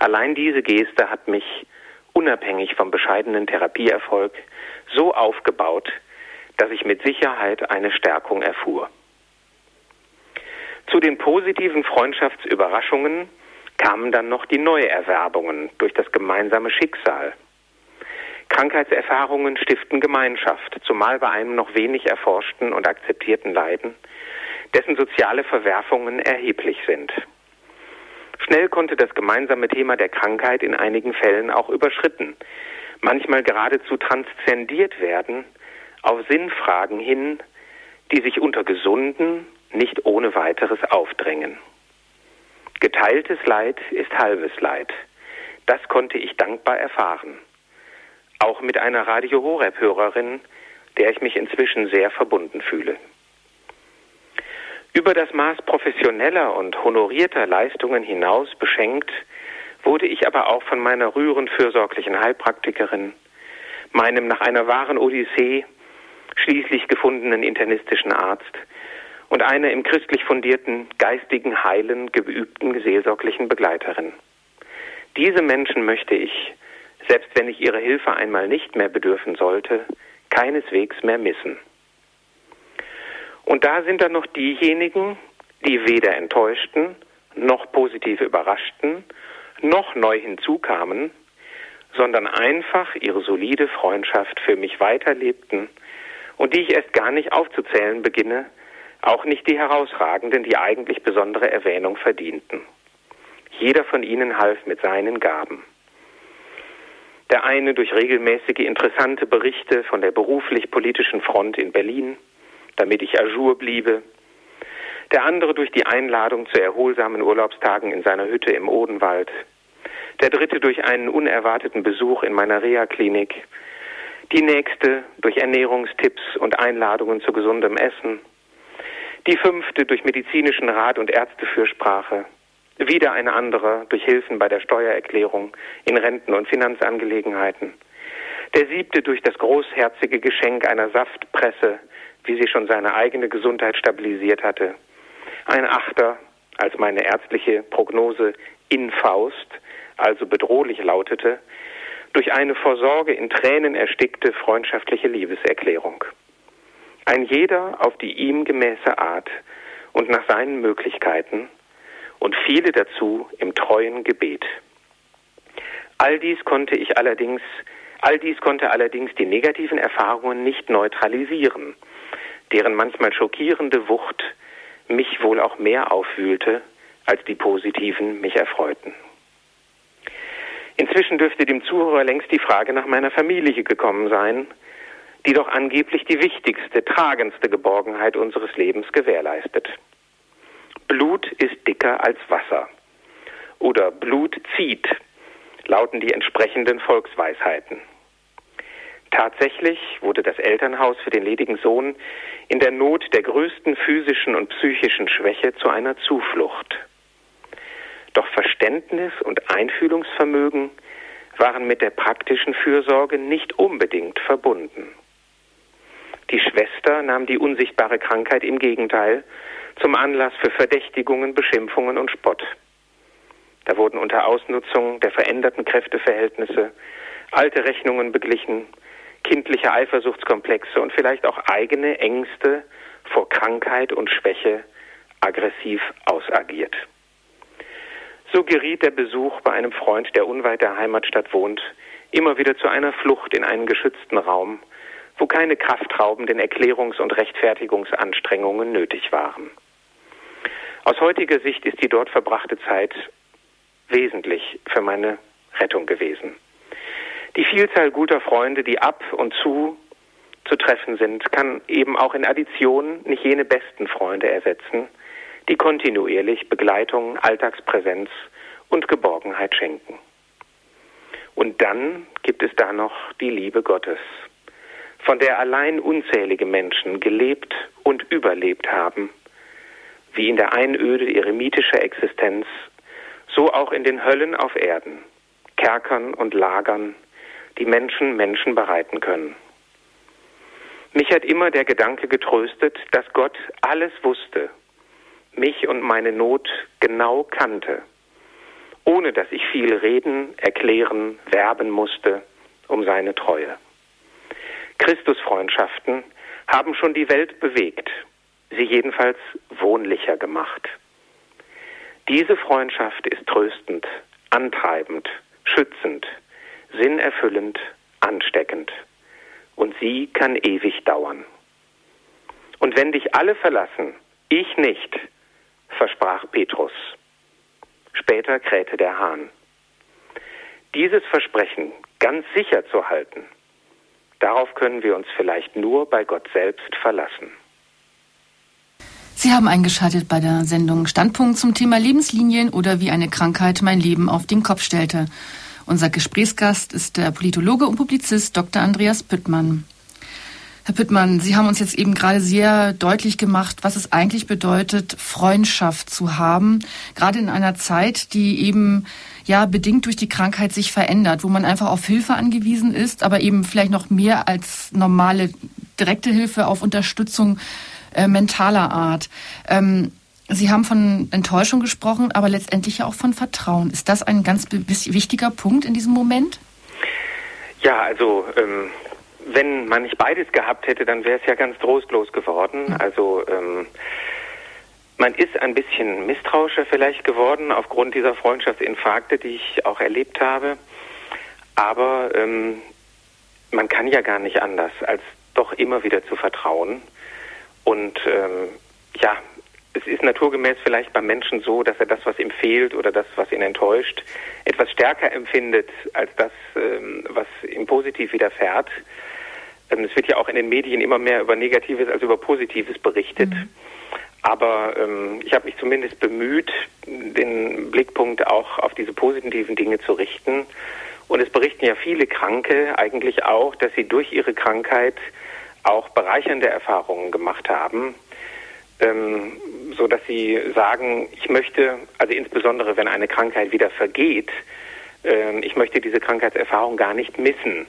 Allein diese Geste hat mich, unabhängig vom bescheidenen Therapieerfolg, so aufgebaut, dass ich mit Sicherheit eine Stärkung erfuhr. Zu den positiven Freundschaftsüberraschungen kamen dann noch die Neuerwerbungen durch das gemeinsame Schicksal. Krankheitserfahrungen stiften Gemeinschaft, zumal bei einem noch wenig erforschten und akzeptierten Leiden, dessen soziale Verwerfungen erheblich sind. Schnell konnte das gemeinsame Thema der Krankheit in einigen Fällen auch überschritten, manchmal geradezu transzendiert werden auf Sinnfragen hin, die sich unter gesunden, nicht ohne weiteres aufdrängen. Geteiltes Leid ist halbes Leid. Das konnte ich dankbar erfahren. Auch mit einer Radio Horeb Hörerin, der ich mich inzwischen sehr verbunden fühle. Über das Maß professioneller und honorierter Leistungen hinaus beschenkt, wurde ich aber auch von meiner rührend fürsorglichen Heilpraktikerin, meinem nach einer wahren Odyssee schließlich gefundenen internistischen Arzt und einer im christlich fundierten, geistigen, heilen, geübten, seelsorglichen Begleiterin. Diese Menschen möchte ich, selbst wenn ich ihre Hilfe einmal nicht mehr bedürfen sollte, keineswegs mehr missen. Und da sind dann noch diejenigen, die weder enttäuschten, noch positiv überraschten, noch neu hinzukamen, sondern einfach ihre solide Freundschaft für mich weiterlebten und die ich erst gar nicht aufzuzählen beginne, auch nicht die herausragenden, die eigentlich besondere Erwähnung verdienten. Jeder von ihnen half mit seinen Gaben. Der eine durch regelmäßige interessante Berichte von der beruflich-politischen Front in Berlin, damit ich ajour bliebe. Der andere durch die Einladung zu erholsamen Urlaubstagen in seiner Hütte im Odenwald. Der dritte durch einen unerwarteten Besuch in meiner Reha-Klinik. Die nächste durch Ernährungstipps und Einladungen zu gesundem Essen. Die fünfte durch medizinischen Rat und Ärztefürsprache. Wieder eine andere durch Hilfen bei der Steuererklärung in Renten- und Finanzangelegenheiten. Der siebte durch das großherzige Geschenk einer Saftpresse, wie sie schon seine eigene Gesundheit stabilisiert hatte. Ein achter, als meine ärztliche Prognose in Faust, also bedrohlich lautete, durch eine vor Sorge in Tränen erstickte freundschaftliche Liebeserklärung. Ein jeder auf die ihm gemäße Art und nach seinen Möglichkeiten und viele dazu im treuen Gebet. All dies konnte ich allerdings, all dies konnte allerdings die negativen Erfahrungen nicht neutralisieren, deren manchmal schockierende Wucht mich wohl auch mehr aufwühlte, als die positiven mich erfreuten. Inzwischen dürfte dem Zuhörer längst die Frage nach meiner Familie gekommen sein, die doch angeblich die wichtigste, tragendste Geborgenheit unseres Lebens gewährleistet. Blut ist dicker als Wasser. Oder Blut zieht, lauten die entsprechenden Volksweisheiten. Tatsächlich wurde das Elternhaus für den ledigen Sohn in der Not der größten physischen und psychischen Schwäche zu einer Zuflucht. Doch Verständnis und Einfühlungsvermögen waren mit der praktischen Fürsorge nicht unbedingt verbunden. Die Schwester nahm die unsichtbare Krankheit im Gegenteil zum Anlass für Verdächtigungen, Beschimpfungen und Spott. Da wurden unter Ausnutzung der veränderten Kräfteverhältnisse alte Rechnungen beglichen, kindliche Eifersuchtskomplexe und vielleicht auch eigene Ängste vor Krankheit und Schwäche aggressiv ausagiert. So geriet der Besuch bei einem Freund, der unweit der Heimatstadt wohnt, immer wieder zu einer Flucht in einen geschützten Raum, wo keine kraftraubenden Erklärungs- und Rechtfertigungsanstrengungen nötig waren. Aus heutiger Sicht ist die dort verbrachte Zeit wesentlich für meine Rettung gewesen. Die Vielzahl guter Freunde, die ab und zu zu treffen sind, kann eben auch in Addition nicht jene besten Freunde ersetzen, die kontinuierlich Begleitung, Alltagspräsenz und Geborgenheit schenken. Und dann gibt es da noch die Liebe Gottes, von der allein unzählige Menschen gelebt und überlebt haben wie in der Einöde eremitischer Existenz, so auch in den Höllen auf Erden, Kerkern und Lagern, die Menschen Menschen bereiten können. Mich hat immer der Gedanke getröstet, dass Gott alles wusste, mich und meine Not genau kannte, ohne dass ich viel reden, erklären, werben musste um seine Treue. Christusfreundschaften haben schon die Welt bewegt sie jedenfalls wohnlicher gemacht. Diese Freundschaft ist tröstend, antreibend, schützend, sinnerfüllend, ansteckend. Und sie kann ewig dauern. Und wenn dich alle verlassen, ich nicht, versprach Petrus. Später krähte der Hahn. Dieses Versprechen ganz sicher zu halten, darauf können wir uns vielleicht nur bei Gott selbst verlassen. Sie haben eingeschaltet bei der Sendung Standpunkt zum Thema Lebenslinien oder wie eine Krankheit mein Leben auf den Kopf stellte. Unser Gesprächsgast ist der Politologe und Publizist Dr. Andreas Püttmann. Herr Püttmann, Sie haben uns jetzt eben gerade sehr deutlich gemacht, was es eigentlich bedeutet, Freundschaft zu haben, gerade in einer Zeit, die eben ja bedingt durch die Krankheit sich verändert, wo man einfach auf Hilfe angewiesen ist, aber eben vielleicht noch mehr als normale direkte Hilfe auf Unterstützung äh, mentaler Art. Ähm, Sie haben von Enttäuschung gesprochen, aber letztendlich ja auch von Vertrauen. Ist das ein ganz wichtiger Punkt in diesem Moment? Ja, also ähm, wenn man nicht beides gehabt hätte, dann wäre es ja ganz trostlos geworden. Mhm. Also ähm, man ist ein bisschen misstrauischer vielleicht geworden aufgrund dieser Freundschaftsinfarkte, die ich auch erlebt habe. Aber ähm, man kann ja gar nicht anders, als doch immer wieder zu vertrauen. Und ähm, ja, es ist naturgemäß vielleicht beim Menschen so, dass er das, was ihm fehlt oder das, was ihn enttäuscht, etwas stärker empfindet als das, ähm, was ihm positiv widerfährt. Ähm, es wird ja auch in den Medien immer mehr über Negatives als über Positives berichtet. Mhm. Aber ähm, ich habe mich zumindest bemüht, den Blickpunkt auch auf diese positiven Dinge zu richten. Und es berichten ja viele Kranke eigentlich auch, dass sie durch ihre Krankheit auch bereichernde Erfahrungen gemacht haben ähm, so dass sie sagen, ich möchte, also insbesondere wenn eine Krankheit wieder vergeht, äh, ich möchte diese Krankheitserfahrung gar nicht missen.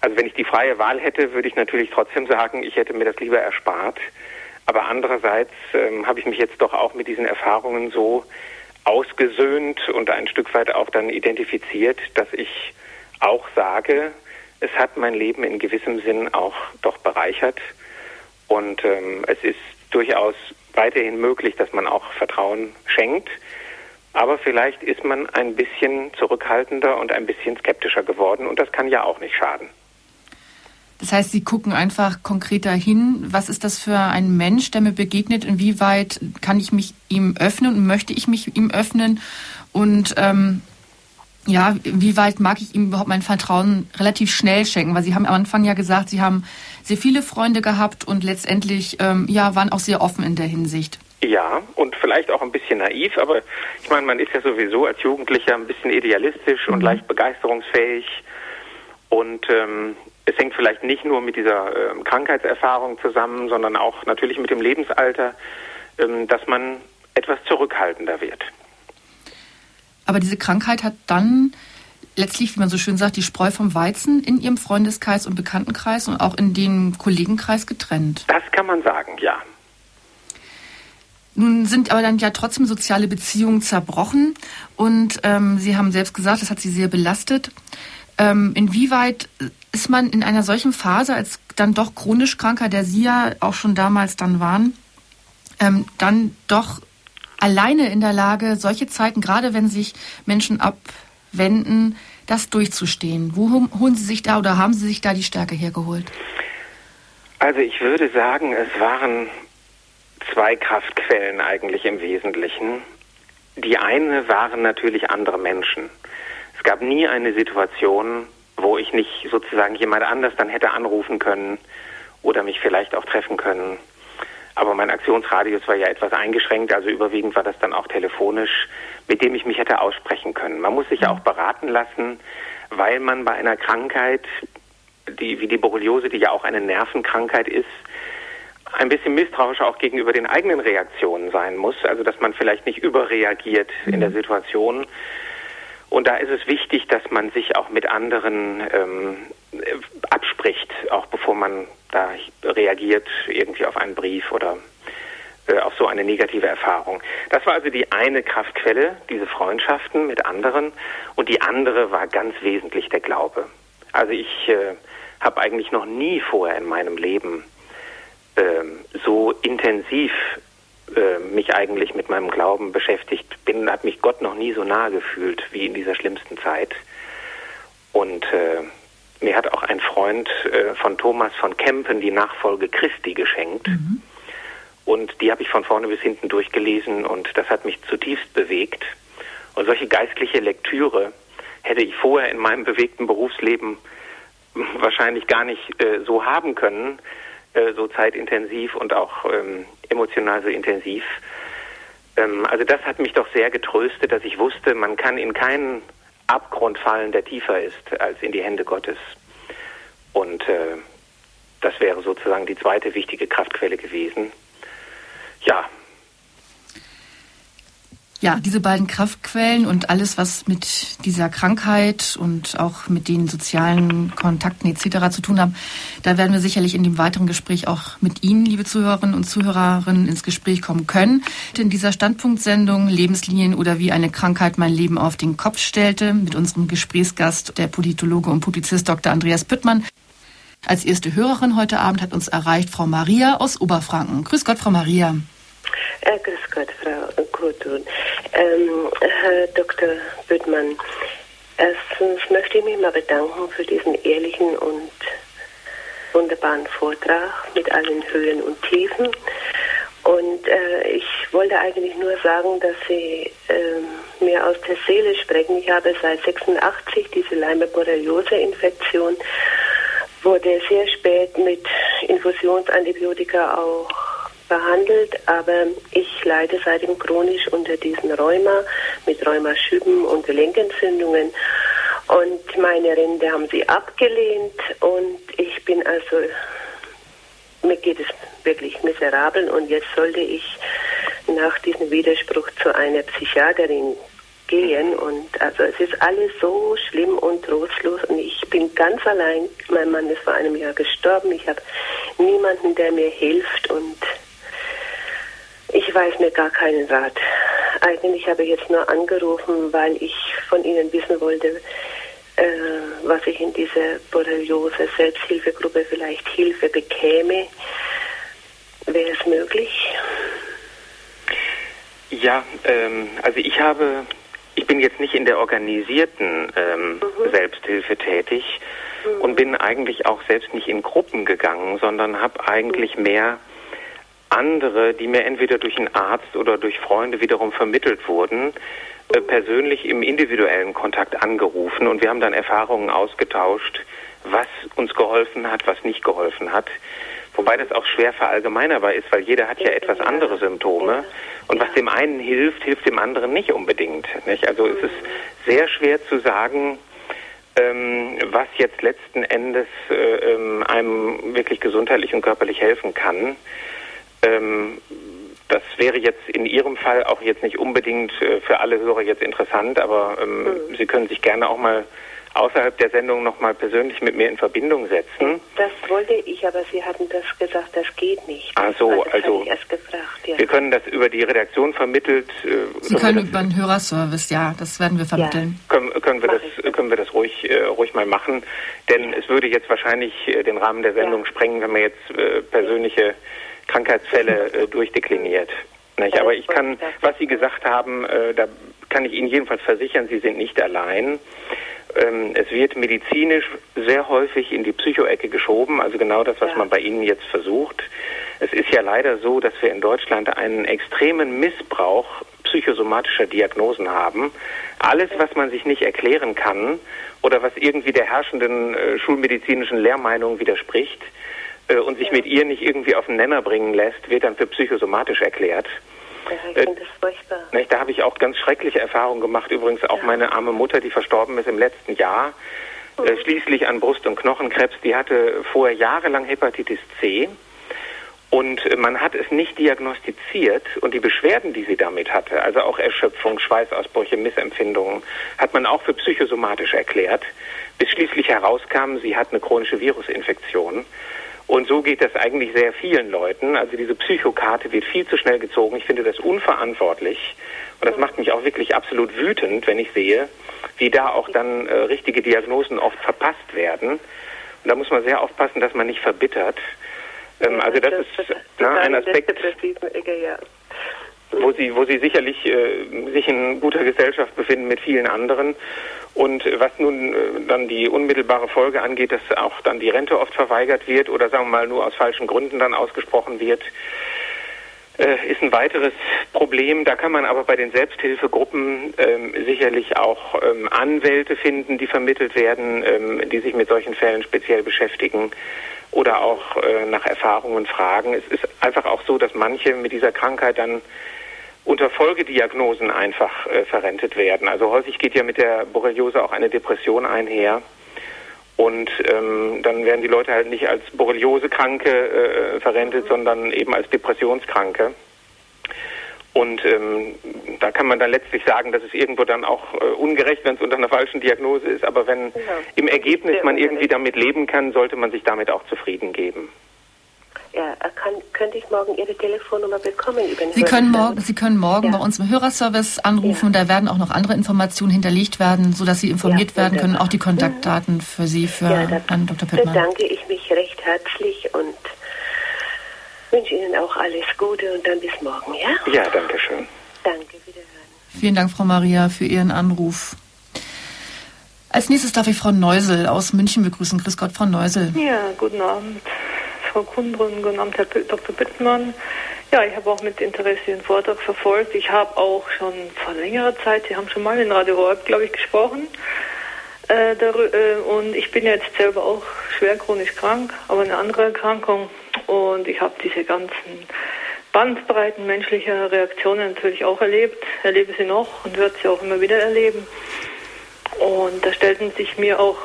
Also wenn ich die freie Wahl hätte, würde ich natürlich trotzdem sagen, ich hätte mir das lieber erspart. Aber andererseits ähm, habe ich mich jetzt doch auch mit diesen Erfahrungen so ausgesöhnt und ein Stück weit auch dann identifiziert, dass ich auch sage, es hat mein Leben in gewissem Sinn auch doch bereichert. Und ähm, es ist durchaus weiterhin möglich, dass man auch Vertrauen schenkt. Aber vielleicht ist man ein bisschen zurückhaltender und ein bisschen skeptischer geworden und das kann ja auch nicht schaden. Das heißt, Sie gucken einfach konkreter hin, was ist das für ein Mensch, der mir begegnet, inwieweit kann ich mich ihm öffnen und möchte ich mich ihm öffnen und ähm, ja, wie weit mag ich ihm überhaupt mein Vertrauen relativ schnell schenken? Weil Sie haben am Anfang ja gesagt, Sie haben sehr viele Freunde gehabt und letztendlich ähm, ja, waren auch sehr offen in der Hinsicht. Ja, und vielleicht auch ein bisschen naiv, aber ich meine, man ist ja sowieso als Jugendlicher ein bisschen idealistisch mhm. und leicht begeisterungsfähig. Und ähm, es hängt vielleicht nicht nur mit dieser ähm, Krankheitserfahrung zusammen, sondern auch natürlich mit dem Lebensalter, ähm, dass man etwas zurückhaltender wird. Aber diese Krankheit hat dann letztlich, wie man so schön sagt, die Spreu vom Weizen in ihrem Freundeskreis und Bekanntenkreis und auch in dem Kollegenkreis getrennt. Das kann man sagen, ja. Nun sind aber dann ja trotzdem soziale Beziehungen zerbrochen und ähm, Sie haben selbst gesagt, das hat Sie sehr belastet. Ähm, inwieweit ist man in einer solchen Phase als dann doch chronisch Kranker, der Sie ja auch schon damals dann waren, ähm, dann doch alleine in der Lage, solche Zeiten, gerade wenn sich Menschen abwenden, das durchzustehen? Wo holen Sie sich da oder haben Sie sich da die Stärke hergeholt? Also ich würde sagen, es waren zwei Kraftquellen eigentlich im Wesentlichen. Die eine waren natürlich andere Menschen. Es gab nie eine Situation, wo ich nicht sozusagen jemand anders dann hätte anrufen können oder mich vielleicht auch treffen können aber mein Aktionsradius war ja etwas eingeschränkt, also überwiegend war das dann auch telefonisch, mit dem ich mich hätte aussprechen können. Man muss sich ja auch beraten lassen, weil man bei einer Krankheit, die, wie die Borreliose, die ja auch eine Nervenkrankheit ist, ein bisschen misstrauisch auch gegenüber den eigenen Reaktionen sein muss. Also dass man vielleicht nicht überreagiert in der mhm. Situation. Und da ist es wichtig, dass man sich auch mit anderen ähm, abspricht, auch bevor man da reagiert irgendwie auf einen Brief oder äh, auf so eine negative Erfahrung. Das war also die eine Kraftquelle, diese Freundschaften mit anderen. Und die andere war ganz wesentlich der Glaube. Also ich äh, habe eigentlich noch nie vorher in meinem Leben äh, so intensiv äh, mich eigentlich mit meinem Glauben beschäftigt bin, hat mich Gott noch nie so nahe gefühlt wie in dieser schlimmsten Zeit. Und äh, mir hat auch ein Freund äh, von Thomas von Kempen die Nachfolge Christi geschenkt. Mhm. Und die habe ich von vorne bis hinten durchgelesen und das hat mich zutiefst bewegt. Und solche geistliche Lektüre hätte ich vorher in meinem bewegten Berufsleben wahrscheinlich gar nicht äh, so haben können, äh, so zeitintensiv und auch ähm, emotional so intensiv. Ähm, also das hat mich doch sehr getröstet, dass ich wusste, man kann in keinen Abgrund fallen, der tiefer ist als in die Hände Gottes. Und äh, das wäre sozusagen die zweite wichtige Kraftquelle gewesen. Ja, ja, diese beiden Kraftquellen und alles, was mit dieser Krankheit und auch mit den sozialen Kontakten etc. zu tun haben, da werden wir sicherlich in dem weiteren Gespräch auch mit Ihnen, liebe Zuhörerinnen und Zuhörerinnen, ins Gespräch kommen können. In dieser Standpunktsendung Lebenslinien oder wie eine Krankheit mein Leben auf den Kopf stellte, mit unserem Gesprächsgast, der Politologe und Publizist Dr. Andreas Püttmann. Als erste Hörerin heute Abend hat uns erreicht Frau Maria aus Oberfranken. Grüß Gott, Frau Maria. Äh, grüß Gott, Frau Kurtun. Ähm, Herr Dr. Büttmann, erstens möchte ich mich mal bedanken für diesen ehrlichen und wunderbaren Vortrag mit allen Höhen und Tiefen. Und äh, ich wollte eigentlich nur sagen, dass Sie äh, mir aus der Seele sprechen. Ich habe seit 86 diese Lyme-Borreliose-Infektion, wurde sehr spät mit Infusionsantibiotika auch behandelt, aber ich leide seitdem chronisch unter diesen Rheuma mit Rheumaschüben und Gelenkentzündungen. Und meine Rinde haben sie abgelehnt und ich bin also, mir geht es wirklich miserabel und jetzt sollte ich nach diesem Widerspruch zu einer Psychiaterin gehen und also es ist alles so schlimm und trostlos und ich bin ganz allein. Mein Mann ist vor einem Jahr gestorben. Ich habe niemanden, der mir hilft und ich weiß mir gar keinen Rat. Eigentlich habe ich jetzt nur angerufen, weil ich von Ihnen wissen wollte, äh, was ich in dieser Borreliose Selbsthilfegruppe vielleicht Hilfe bekäme. Wäre es möglich? Ja, ähm, also ich habe, ich bin jetzt nicht in der organisierten ähm, mhm. Selbsthilfe tätig mhm. und bin eigentlich auch selbst nicht in Gruppen gegangen, sondern habe eigentlich mhm. mehr andere, die mir entweder durch einen Arzt oder durch Freunde wiederum vermittelt wurden, äh, persönlich im individuellen Kontakt angerufen und wir haben dann Erfahrungen ausgetauscht, was uns geholfen hat, was nicht geholfen hat. Wobei das auch schwer verallgemeinerbar ist, weil jeder hat ja etwas andere Symptome und was dem einen hilft, hilft dem anderen nicht unbedingt. Nicht? Also es ist sehr schwer zu sagen, ähm, was jetzt letzten Endes äh, ähm, einem wirklich gesundheitlich und körperlich helfen kann. Ähm, das wäre jetzt in Ihrem Fall auch jetzt nicht unbedingt äh, für alle Hörer jetzt interessant, aber ähm, mhm. Sie können sich gerne auch mal außerhalb der Sendung noch mal persönlich mit mir in Verbindung setzen. Das wollte ich, aber Sie hatten das gesagt, das geht nicht. Ach so, also gefragt, ja. wir können das über die Redaktion vermittelt. Äh, Sie können über den Hörerservice, ja, das werden wir vermitteln. Ja. Können, können, wir das, können wir das ruhig, äh, ruhig mal machen, denn ja. es würde jetzt wahrscheinlich äh, den Rahmen der Sendung sprengen, wenn wir jetzt äh, persönliche Krankheitsfälle äh, durchdekliniert. Nicht? Aber ich kann, was Sie gesagt haben, äh, da kann ich Ihnen jedenfalls versichern, Sie sind nicht allein. Ähm, es wird medizinisch sehr häufig in die Psychoecke geschoben, also genau das, was ja. man bei Ihnen jetzt versucht. Es ist ja leider so, dass wir in Deutschland einen extremen Missbrauch psychosomatischer Diagnosen haben. Alles, was man sich nicht erklären kann oder was irgendwie der herrschenden äh, schulmedizinischen Lehrmeinung widerspricht, äh, und sich ja. mit ihr nicht irgendwie auf den Nenner bringen lässt, wird dann für psychosomatisch erklärt. Ja, ich äh, das furchtbar. Nicht, da habe ich auch ganz schreckliche Erfahrungen gemacht. Übrigens auch ja. meine arme Mutter, die verstorben ist im letzten Jahr, mhm. äh, schließlich an Brust- und Knochenkrebs. Die hatte vorher jahrelang Hepatitis C. Und äh, man hat es nicht diagnostiziert und die Beschwerden, die sie damit hatte, also auch Erschöpfung, Schweißausbrüche, Missempfindungen, hat man auch für psychosomatisch erklärt, bis schließlich herauskam, sie hat eine chronische Virusinfektion. Und so geht das eigentlich sehr vielen Leuten. Also diese Psychokarte wird viel zu schnell gezogen. Ich finde das unverantwortlich. Und das macht mich auch wirklich absolut wütend, wenn ich sehe, wie da auch dann äh, richtige Diagnosen oft verpasst werden. Und da muss man sehr aufpassen, dass man nicht verbittert. Ähm, also das, das ist na, ein Aspekt, wo sie, wo sie sicherlich äh, sich in guter Gesellschaft befinden mit vielen anderen. Und was nun äh, dann die unmittelbare Folge angeht, dass auch dann die Rente oft verweigert wird oder sagen wir mal nur aus falschen Gründen dann ausgesprochen wird, äh, ist ein weiteres Problem. Da kann man aber bei den Selbsthilfegruppen ähm, sicherlich auch ähm, Anwälte finden, die vermittelt werden, ähm, die sich mit solchen Fällen speziell beschäftigen oder auch äh, nach Erfahrungen fragen. Es ist einfach auch so, dass manche mit dieser Krankheit dann unter Folgediagnosen einfach äh, verrentet werden. Also häufig geht ja mit der Borreliose auch eine Depression einher. Und ähm, dann werden die Leute halt nicht als Borreliose-Kranke äh, verrentet, sondern eben als Depressionskranke. Und ähm, da kann man dann letztlich sagen, dass es irgendwo dann auch äh, ungerecht, wenn es unter einer falschen Diagnose ist. Aber wenn ja. im Ergebnis man irgendwie damit leben kann, sollte man sich damit auch zufrieden geben. Ja, kann, könnte ich morgen Ihre Telefonnummer bekommen über den Sie können morgen, Sie können morgen ja. bei uns im Hörerservice anrufen. Ja. Da werden auch noch andere Informationen hinterlegt werden, sodass Sie informiert ja, werden können. Auch die Kontaktdaten für Sie, für Herrn Dr. Pittmann. bedanke ich mich recht herzlich und wünsche Ihnen auch alles Gute und dann bis morgen, ja? Ja, danke schön. Danke, wiederhören. Vielen Dank, Frau Maria, für Ihren Anruf. Als nächstes darf ich Frau Neusel aus München begrüßen. Grüß Gott, Frau Neusel. Ja, guten Abend, Frau Kundrun, guten Abend, Herr Dr. Bittmann. Ja, ich habe auch mit Interesse den Vortrag verfolgt. Ich habe auch schon vor längerer Zeit, Sie haben schon mal in Radio Horeb, glaube ich, gesprochen. Äh, äh, und ich bin jetzt selber auch schwer chronisch krank, aber eine andere Erkrankung. Und ich habe diese ganzen Bandbreiten menschlicher Reaktionen natürlich auch erlebt, erlebe sie noch und werde sie auch immer wieder erleben. Und da stellten sich mir auch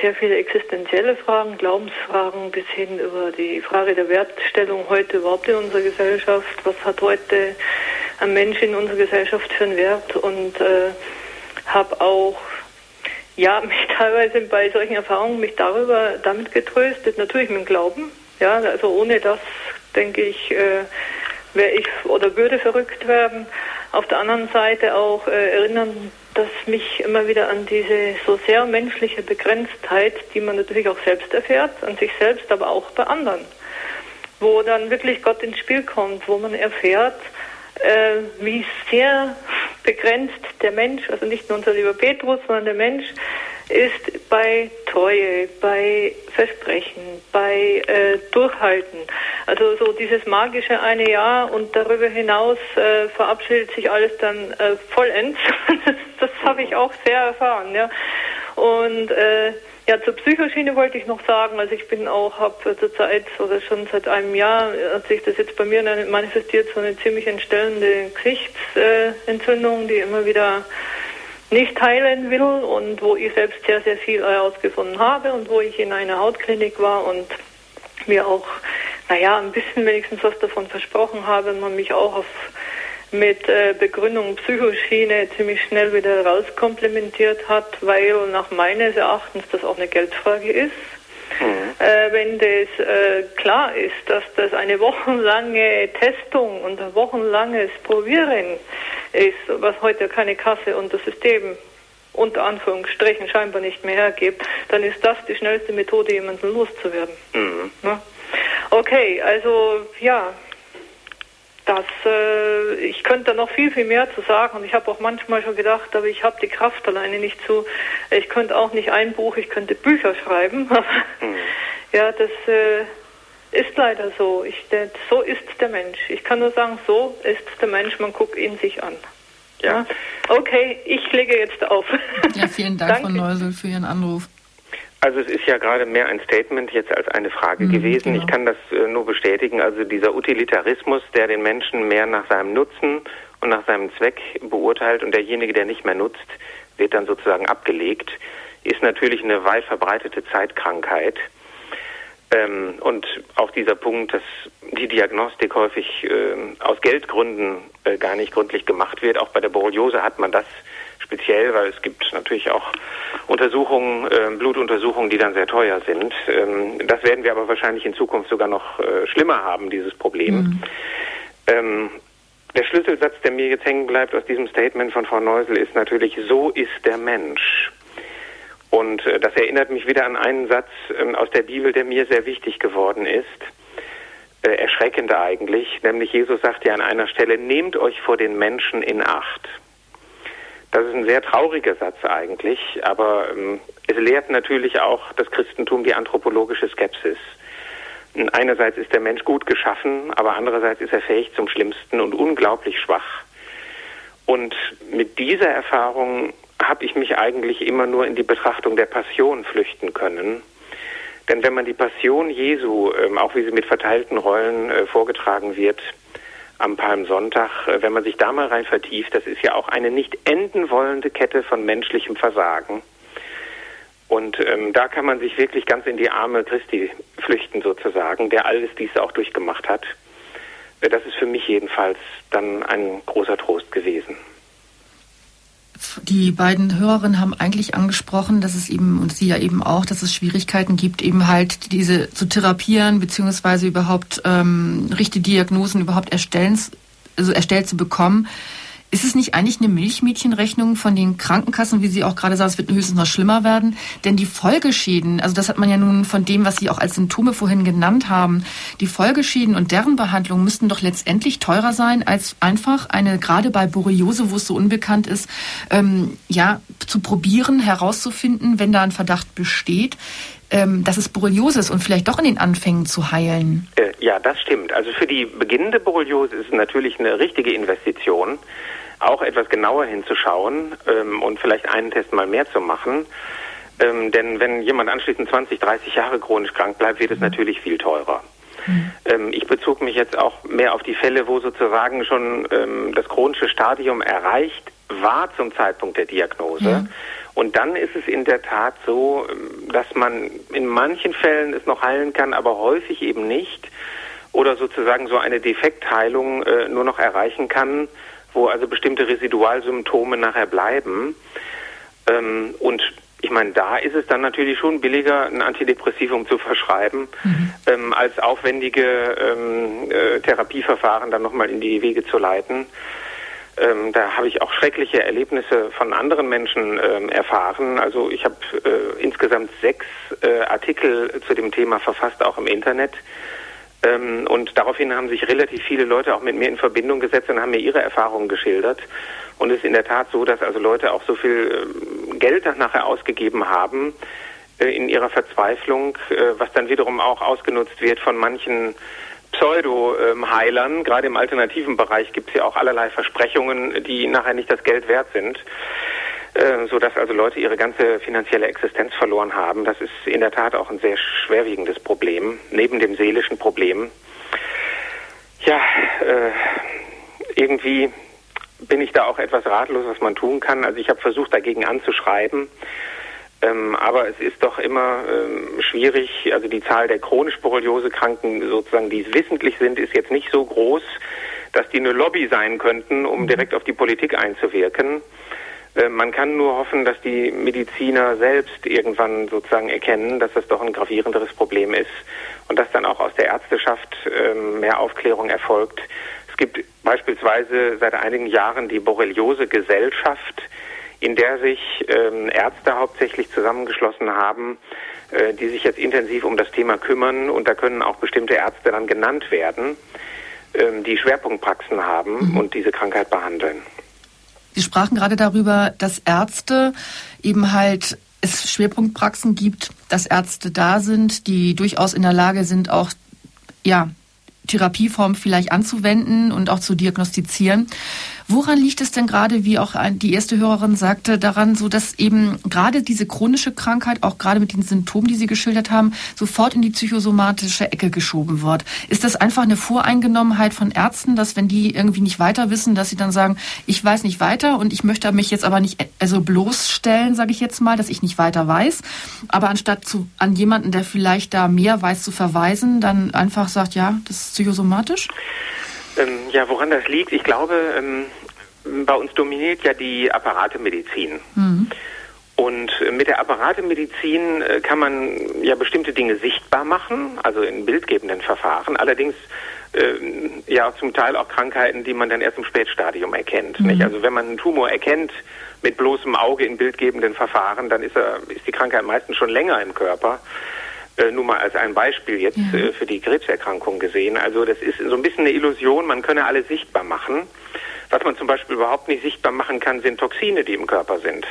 sehr viele existenzielle Fragen, Glaubensfragen bis hin über die Frage der Wertstellung heute überhaupt in unserer Gesellschaft. Was hat heute ein Mensch in unserer Gesellschaft für einen Wert? Und äh, habe auch ja mich teilweise bei solchen Erfahrungen mich darüber damit getröstet, natürlich mit dem Glauben. Ja, also ohne das denke ich äh, wäre ich oder würde verrückt werden. Auf der anderen Seite auch äh, erinnern das mich immer wieder an diese so sehr menschliche Begrenztheit, die man natürlich auch selbst erfährt, an sich selbst, aber auch bei anderen. Wo dann wirklich Gott ins Spiel kommt, wo man erfährt, äh, wie sehr begrenzt der Mensch, also nicht nur unser lieber Petrus, sondern der Mensch ist bei Treue, bei Versprechen, bei äh, Durchhalten. Also so dieses magische eine Jahr und darüber hinaus äh, verabschiedet sich alles dann äh, vollends. das, habe ich auch sehr erfahren. Ja. Und äh, ja, zur Psychoschiene wollte ich noch sagen, also ich bin auch, habe zurzeit oder schon seit einem Jahr hat sich das jetzt bei mir manifestiert, so eine ziemlich entstellende Gesichtsentzündung, die immer wieder nicht heilen will und wo ich selbst sehr, sehr viel herausgefunden habe und wo ich in einer Hautklinik war und mir auch, naja, ein bisschen wenigstens was davon versprochen habe und man mich auch auf mit äh, Begründung Psychoschiene ziemlich schnell wieder rauskomplementiert hat, weil nach meines Erachtens das auch eine Geldfrage ist. Mhm. Äh, wenn das äh, klar ist, dass das eine wochenlange Testung und ein wochenlanges Probieren ist, was heute keine Kasse und das System unter Anführungsstrichen scheinbar nicht mehr hergibt, dann ist das die schnellste Methode, jemanden loszuwerden. Mhm. Okay, also ja, das, äh, ich könnte da noch viel, viel mehr zu sagen und ich habe auch manchmal schon gedacht, aber ich habe die Kraft alleine nicht zu. Ich könnte auch nicht ein Buch, ich könnte Bücher schreiben. mhm. Ja, das äh, ist leider so. Ich, so ist der Mensch. Ich kann nur sagen, so ist der Mensch. Man guckt ihn sich an. Ja. Okay, ich lege jetzt auf. Ja, vielen Dank, Frau Neusel, für Ihren Anruf. Also es ist ja gerade mehr ein Statement jetzt als eine Frage mhm, gewesen. Genau. Ich kann das äh, nur bestätigen. Also dieser Utilitarismus, der den Menschen mehr nach seinem Nutzen und nach seinem Zweck beurteilt und derjenige, der nicht mehr nutzt, wird dann sozusagen abgelegt, ist natürlich eine weit verbreitete Zeitkrankheit. Ähm, und auch dieser Punkt, dass die Diagnostik häufig äh, aus Geldgründen äh, gar nicht gründlich gemacht wird. Auch bei der Borreliose hat man das speziell, weil es gibt natürlich auch Untersuchungen, äh, Blutuntersuchungen, die dann sehr teuer sind. Ähm, das werden wir aber wahrscheinlich in Zukunft sogar noch äh, schlimmer haben, dieses Problem. Mhm. Ähm, der Schlüsselsatz, der mir jetzt hängen bleibt aus diesem Statement von Frau Neusel, ist natürlich, so ist der Mensch. Und äh, das erinnert mich wieder an einen Satz ähm, aus der Bibel, der mir sehr wichtig geworden ist. Äh, erschreckend eigentlich, nämlich Jesus sagt ja an einer Stelle, nehmt euch vor den Menschen in Acht. Das ist ein sehr trauriger Satz eigentlich, aber ähm, es lehrt natürlich auch das Christentum die anthropologische Skepsis. Einerseits ist der Mensch gut geschaffen, aber andererseits ist er fähig zum Schlimmsten und unglaublich schwach. Und mit dieser Erfahrung habe ich mich eigentlich immer nur in die Betrachtung der Passion flüchten können. Denn wenn man die Passion Jesu, ähm, auch wie sie mit verteilten Rollen äh, vorgetragen wird, am Palmsonntag, äh, wenn man sich da mal rein vertieft, das ist ja auch eine nicht enden wollende Kette von menschlichem Versagen. Und ähm, da kann man sich wirklich ganz in die Arme Christi flüchten sozusagen, der alles dies auch durchgemacht hat. Äh, das ist für mich jedenfalls dann ein großer Trost gewesen. Die beiden Hörerinnen haben eigentlich angesprochen, dass es eben, und Sie ja eben auch, dass es Schwierigkeiten gibt, eben halt diese zu therapieren, beziehungsweise überhaupt ähm, richtige Diagnosen überhaupt erstellen, also erstellt zu bekommen. Ist es nicht eigentlich eine Milchmädchenrechnung von den Krankenkassen, wie Sie auch gerade sagen, es wird höchstens noch schlimmer werden? Denn die Folgeschäden, also das hat man ja nun von dem, was Sie auch als Symptome vorhin genannt haben, die Folgeschäden und deren Behandlung müssten doch letztendlich teurer sein, als einfach eine, gerade bei Borreliose, wo es so unbekannt ist, ähm, ja, zu probieren, herauszufinden, wenn da ein Verdacht besteht, ähm, dass es Borreliose ist und vielleicht doch in den Anfängen zu heilen. Äh, ja, das stimmt. Also für die beginnende Borreliose ist es natürlich eine richtige Investition auch etwas genauer hinzuschauen ähm, und vielleicht einen Test mal mehr zu machen. Ähm, denn wenn jemand anschließend 20, 30 Jahre chronisch krank bleibt, wird es mhm. natürlich viel teurer. Mhm. Ähm, ich bezog mich jetzt auch mehr auf die Fälle, wo sozusagen schon ähm, das chronische Stadium erreicht war zum Zeitpunkt der Diagnose. Mhm. Und dann ist es in der Tat so, ähm, dass man in manchen Fällen es noch heilen kann, aber häufig eben nicht. Oder sozusagen so eine Defektheilung äh, nur noch erreichen kann, wo also bestimmte Residualsymptome nachher bleiben. Ähm, und ich meine, da ist es dann natürlich schon billiger, ein Antidepressivum zu verschreiben, mhm. ähm, als aufwendige ähm, äh, Therapieverfahren dann nochmal in die Wege zu leiten. Ähm, da habe ich auch schreckliche Erlebnisse von anderen Menschen ähm, erfahren. Also ich habe äh, insgesamt sechs äh, Artikel zu dem Thema verfasst, auch im Internet. Ähm, und daraufhin haben sich relativ viele Leute auch mit mir in Verbindung gesetzt und haben mir ihre Erfahrungen geschildert. Und es ist in der Tat so, dass also Leute auch so viel ähm, Geld nachher ausgegeben haben äh, in ihrer Verzweiflung, äh, was dann wiederum auch ausgenutzt wird von manchen Pseudo-Heilern. Gerade im alternativen Bereich gibt es ja auch allerlei Versprechungen, die nachher nicht das Geld wert sind. Äh, so dass also Leute ihre ganze finanzielle Existenz verloren haben. Das ist in der Tat auch ein sehr schwerwiegendes Problem, neben dem seelischen Problem. Ja, äh, irgendwie bin ich da auch etwas ratlos, was man tun kann. Also ich habe versucht, dagegen anzuschreiben. Ähm, aber es ist doch immer ähm, schwierig. Also die Zahl der chronisch Borreliose-Kranken, sozusagen, die es wissentlich sind, ist jetzt nicht so groß, dass die eine Lobby sein könnten, um direkt auf die Politik einzuwirken. Äh, man kann nur hoffen, dass die Mediziner selbst irgendwann sozusagen erkennen, dass das doch ein gravierenderes Problem ist und dass dann auch aus der Ärzteschaft ähm, mehr Aufklärung erfolgt. Es gibt beispielsweise seit einigen Jahren die Borreliose-Gesellschaft, in der sich ähm, Ärzte hauptsächlich zusammengeschlossen haben, äh, die sich jetzt intensiv um das Thema kümmern und da können auch bestimmte Ärzte dann genannt werden, ähm, die Schwerpunktpraxen haben mhm. und diese Krankheit behandeln. Sie sprachen gerade darüber, dass Ärzte eben halt es Schwerpunktpraxen gibt, dass Ärzte da sind, die durchaus in der Lage sind, auch ja, Therapieform vielleicht anzuwenden und auch zu diagnostizieren. Woran liegt es denn gerade, wie auch die erste Hörerin sagte, daran, so dass eben gerade diese chronische Krankheit, auch gerade mit den Symptomen, die Sie geschildert haben, sofort in die psychosomatische Ecke geschoben wird? Ist das einfach eine Voreingenommenheit von Ärzten, dass wenn die irgendwie nicht weiter wissen, dass sie dann sagen, ich weiß nicht weiter und ich möchte mich jetzt aber nicht also bloßstellen, sage ich jetzt mal, dass ich nicht weiter weiß, aber anstatt zu, an jemanden, der vielleicht da mehr weiß, zu verweisen, dann einfach sagt, ja, das ist psychosomatisch? Ähm, ja, woran das liegt, ich glaube, ähm, bei uns dominiert ja die Apparatemedizin. Mhm. Und mit der Apparatemedizin äh, kann man ja bestimmte Dinge sichtbar machen, also in bildgebenden Verfahren. Allerdings äh, ja zum Teil auch Krankheiten, die man dann erst im Spätstadium erkennt. Mhm. Also wenn man einen Tumor erkennt mit bloßem Auge in bildgebenden Verfahren, dann ist, er, ist die Krankheit meistens schon länger im Körper. Äh, nur mal als ein Beispiel jetzt ja. äh, für die Krebserkrankung gesehen. Also das ist so ein bisschen eine Illusion, man könne alle sichtbar machen. Was man zum Beispiel überhaupt nicht sichtbar machen kann, sind Toxine, die im Körper sind.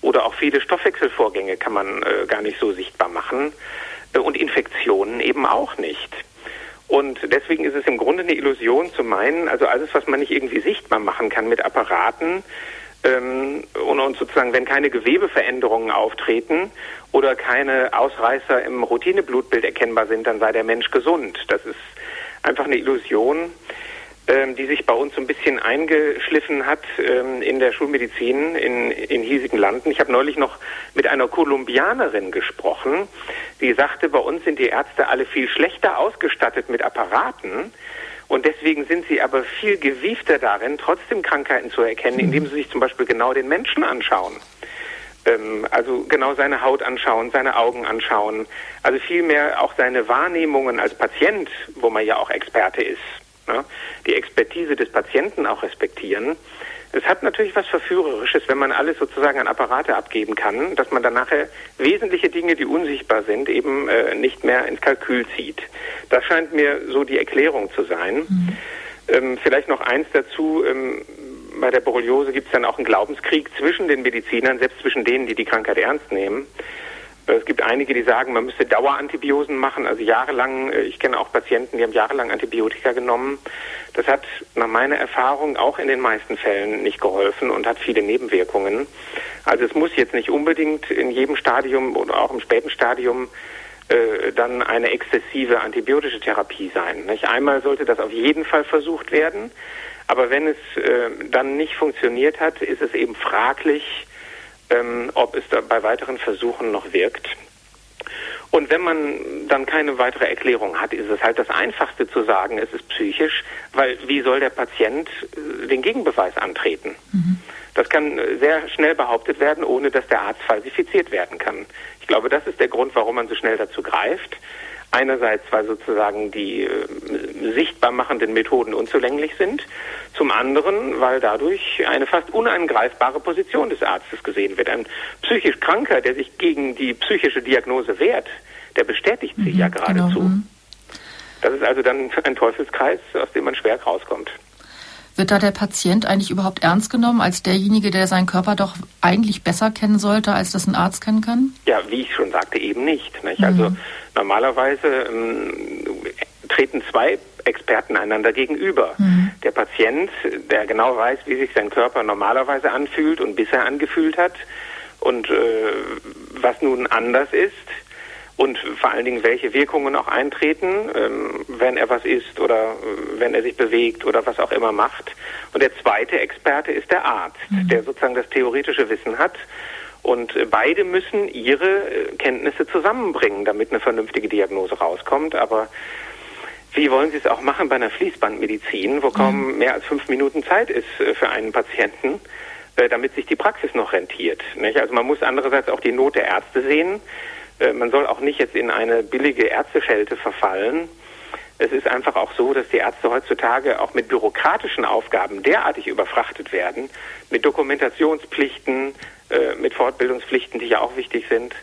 Oder auch viele Stoffwechselvorgänge kann man äh, gar nicht so sichtbar machen. Äh, und Infektionen eben auch nicht. Und deswegen ist es im Grunde eine Illusion zu meinen, also alles, was man nicht irgendwie sichtbar machen kann mit Apparaten, ähm, und, sozusagen, wenn keine Gewebeveränderungen auftreten oder keine Ausreißer im Routineblutbild erkennbar sind, dann sei der Mensch gesund. Das ist einfach eine Illusion, ähm, die sich bei uns so ein bisschen eingeschliffen hat ähm, in der Schulmedizin in, in hiesigen Landen. Ich habe neulich noch mit einer Kolumbianerin gesprochen, die sagte, bei uns sind die Ärzte alle viel schlechter ausgestattet mit Apparaten. Und deswegen sind sie aber viel gewiefter darin, trotzdem Krankheiten zu erkennen, indem sie sich zum Beispiel genau den Menschen anschauen. Ähm, also genau seine Haut anschauen, seine Augen anschauen. Also vielmehr auch seine Wahrnehmungen als Patient, wo man ja auch Experte ist. Ne? Die Expertise des Patienten auch respektieren. Es hat natürlich was Verführerisches, wenn man alles sozusagen an Apparate abgeben kann, dass man dann nachher wesentliche Dinge, die unsichtbar sind, eben äh, nicht mehr ins Kalkül zieht. Das scheint mir so die Erklärung zu sein. Mhm. Ähm, vielleicht noch eins dazu. Ähm, bei der Borreliose gibt es dann auch einen Glaubenskrieg zwischen den Medizinern, selbst zwischen denen, die die Krankheit ernst nehmen. Es gibt einige, die sagen, man müsste Dauerantibiosen machen, also jahrelang, äh, ich kenne auch Patienten, die haben jahrelang Antibiotika genommen. Das hat nach meiner Erfahrung auch in den meisten Fällen nicht geholfen und hat viele Nebenwirkungen. Also es muss jetzt nicht unbedingt in jedem Stadium oder auch im späten Stadium äh, dann eine exzessive antibiotische Therapie sein. Nicht? Einmal sollte das auf jeden Fall versucht werden, aber wenn es äh, dann nicht funktioniert hat, ist es eben fraglich, ähm, ob es da bei weiteren Versuchen noch wirkt. Und wenn man dann keine weitere Erklärung hat, ist es halt das Einfachste zu sagen, es ist psychisch, weil wie soll der Patient äh, den Gegenbeweis antreten? Mhm. Das kann sehr schnell behauptet werden, ohne dass der Arzt falsifiziert werden kann. Ich glaube, das ist der Grund, warum man so schnell dazu greift. Einerseits, weil sozusagen die äh, sichtbar machenden Methoden unzulänglich sind. Zum anderen, weil dadurch eine fast unangreifbare Position des Arztes gesehen wird. Ein psychisch Kranker, der sich gegen die psychische Diagnose wehrt, der bestätigt sie mhm, ja geradezu. Genau. Mhm. Das ist also dann ein Teufelskreis, aus dem man schwer rauskommt. Wird da der Patient eigentlich überhaupt ernst genommen als derjenige, der seinen Körper doch eigentlich besser kennen sollte, als das ein Arzt kennen kann? Ja, wie ich schon sagte, eben nicht. nicht? Also mhm. Also normalerweise ähm, treten zwei Experten einander gegenüber. Mhm. Der Patient, der genau weiß, wie sich sein Körper normalerweise anfühlt und bisher angefühlt hat und äh, was nun anders ist und vor allen Dingen, welche Wirkungen auch eintreten, ähm, wenn er was isst oder äh, wenn er sich bewegt oder was auch immer macht. Und der zweite Experte ist der Arzt, mhm. der sozusagen das theoretische Wissen hat. Und äh, beide müssen ihre äh, Kenntnisse zusammenbringen, damit eine vernünftige Diagnose rauskommt. Aber wie wollen Sie es auch machen bei einer Fließbandmedizin, wo kaum mhm. mehr als fünf Minuten Zeit ist für einen Patienten? damit sich die Praxis noch rentiert. Also man muss andererseits auch die Not der Ärzte sehen. Äh, man soll auch nicht jetzt in eine billige Ärzteschelte verfallen. Es ist einfach auch so, dass die Ärzte heutzutage auch mit bürokratischen Aufgaben derartig überfrachtet werden, mit Dokumentationspflichten, äh, mit Fortbildungspflichten, die ja auch wichtig sind,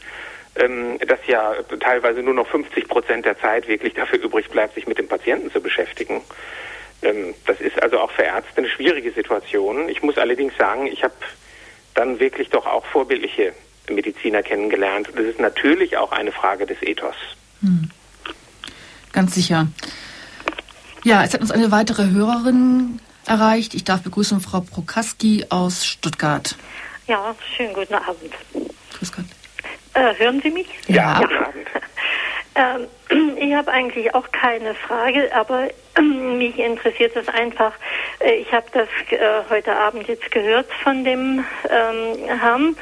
ähm, dass ja teilweise nur noch 50 Prozent der Zeit wirklich dafür übrig bleibt, sich mit dem Patienten zu beschäftigen. Ähm, das ist also auch für Ärzte eine schwierige Situation. Ich muss allerdings sagen, ich habe dann wirklich doch auch vorbildliche Mediziner kennengelernt. Das ist natürlich auch eine Frage des Ethos. Hm. Ganz sicher. Ja, es hat uns eine weitere Hörerin erreicht. Ich darf begrüßen Frau Prokaski aus Stuttgart. Ja, schönen guten Abend. Grüß Gott. Äh, hören Sie mich? Ja, ja. guten Abend. Ähm, ich habe eigentlich auch keine Frage, aber mich interessiert es einfach. Äh, ich habe das äh, heute Abend jetzt gehört von dem ähm, Herrn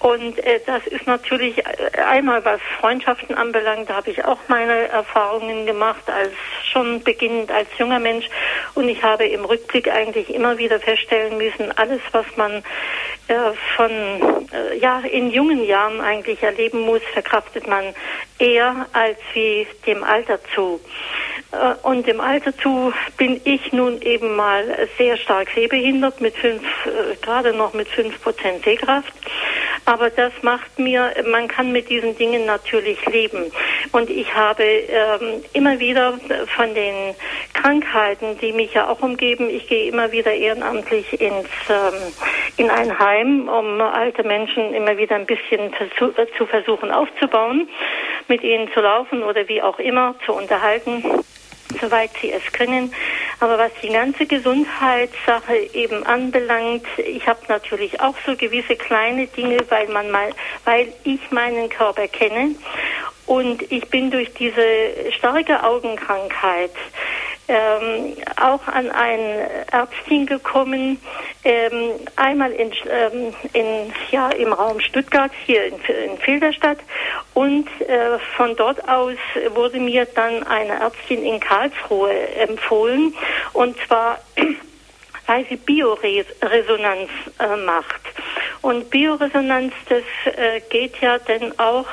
und äh, das ist natürlich äh, einmal was Freundschaften anbelangt, da habe ich auch meine Erfahrungen gemacht, als schon beginnend als junger Mensch. Und ich habe im Rückblick eigentlich immer wieder feststellen müssen, alles, was man äh, von äh, ja in jungen Jahren eigentlich erleben muss, verkraftet man eher als wie dem Alter zu. Äh, und dem Alter zu bin ich nun eben mal sehr stark sehbehindert mit fünf, äh, gerade noch mit fünf Prozent Sehkraft. Aber das macht mir, man kann mit diesen Dingen natürlich leben. Und ich habe ähm, immer wieder von den Krankheiten, die mich ja auch umgeben, ich gehe immer wieder ehrenamtlich ins, ähm, in ein Heim, um alte Menschen immer wieder ein bisschen äh, zu versuchen aufzubauen, mit ihnen zu laufen oder wie auch immer zu unterhalten soweit sie es können. Aber was die ganze Gesundheitssache eben anbelangt, ich habe natürlich auch so gewisse kleine Dinge, weil man mal, weil ich meinen Körper kenne und ich bin durch diese starke Augenkrankheit ähm, auch an eine Ärztin gekommen, ähm, einmal in, ähm, in, ja, im Raum Stuttgart, hier in, in Filderstadt. Und äh, von dort aus wurde mir dann eine Ärztin in Karlsruhe empfohlen. Und zwar weil sie Bioresonanz äh, macht. Und Bioresonanz, das äh, geht ja dann auch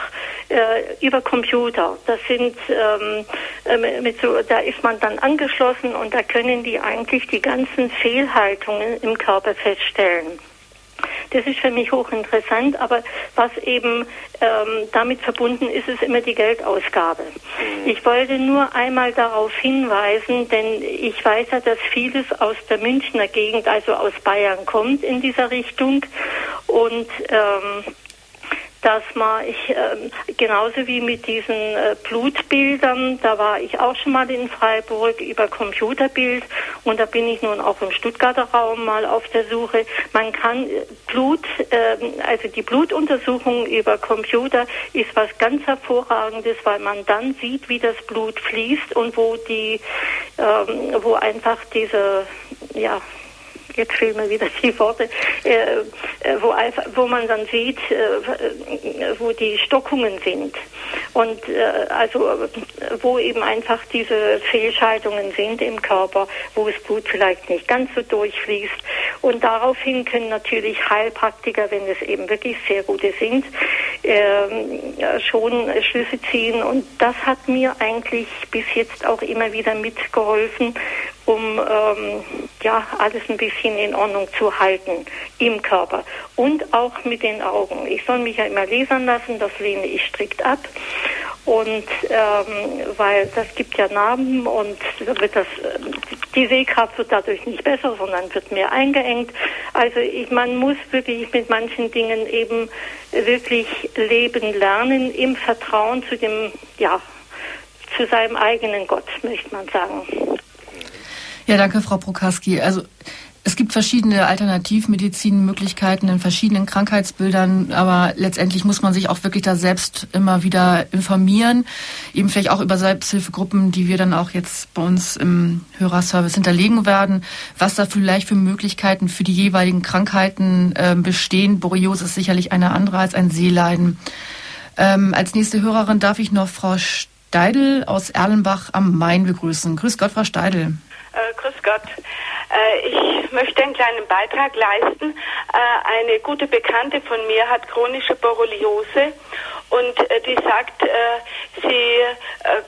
äh, über Computer. Das sind ähm, äh, mit so, da ist man dann angeschlossen und da können die eigentlich die ganzen Fehlhaltungen im Körper feststellen. Das ist für mich hochinteressant, aber was eben ähm, damit verbunden ist, ist immer die Geldausgabe. Mhm. Ich wollte nur einmal darauf hinweisen, denn ich weiß ja, dass vieles aus der Münchner Gegend, also aus Bayern kommt in dieser Richtung und ähm, dass man, ich, äh, genauso wie mit diesen äh, Blutbildern, da war ich auch schon mal in Freiburg über Computerbild und da bin ich nun auch im Stuttgarter Raum mal auf der Suche. Man kann äh, Blut, äh, also die Blutuntersuchung über Computer ist was ganz hervorragendes, weil man dann sieht, wie das Blut fließt und wo die, ähm, wo einfach diese, ja, jetzt fehlen mir wieder die Worte, äh, äh, wo, einfach, wo man dann sieht, äh, wo die Stockungen sind. Und äh, also wo eben einfach diese Fehlschaltungen sind im Körper, wo das Blut vielleicht nicht ganz so durchfließt. Und daraufhin können natürlich Heilpraktiker, wenn es eben wirklich sehr gute sind, äh, schon Schlüsse ziehen. Und das hat mir eigentlich bis jetzt auch immer wieder mitgeholfen, um ähm, ja alles ein bisschen in Ordnung zu halten im Körper und auch mit den Augen. Ich soll mich ja immer lasern lassen, das lehne ich strikt ab. Und ähm, weil das gibt ja Narben und wird das, die Sehkraft wird dadurch nicht besser, sondern wird mehr eingeengt. Also ich, man muss wirklich mit manchen Dingen eben wirklich leben lernen im Vertrauen zu dem, ja, zu seinem eigenen Gott, möchte man sagen. Ja, danke, Frau Prokaski. Also es gibt verschiedene Alternativmedizinmöglichkeiten in verschiedenen Krankheitsbildern, aber letztendlich muss man sich auch wirklich da selbst immer wieder informieren, eben vielleicht auch über Selbsthilfegruppen, die wir dann auch jetzt bei uns im Hörerservice hinterlegen werden, was da vielleicht für Möglichkeiten für die jeweiligen Krankheiten äh, bestehen. Borreliose ist sicherlich eine andere als ein Seeleiden. Ähm, als nächste Hörerin darf ich noch Frau Steidel aus Erlenbach am Main begrüßen. Grüß Gott, Frau Steidel. Äh, grüß Gott. Äh, ich möchte einen kleinen Beitrag leisten. Äh, eine gute Bekannte von mir hat chronische Borreliose und äh, die sagt, äh, sie äh,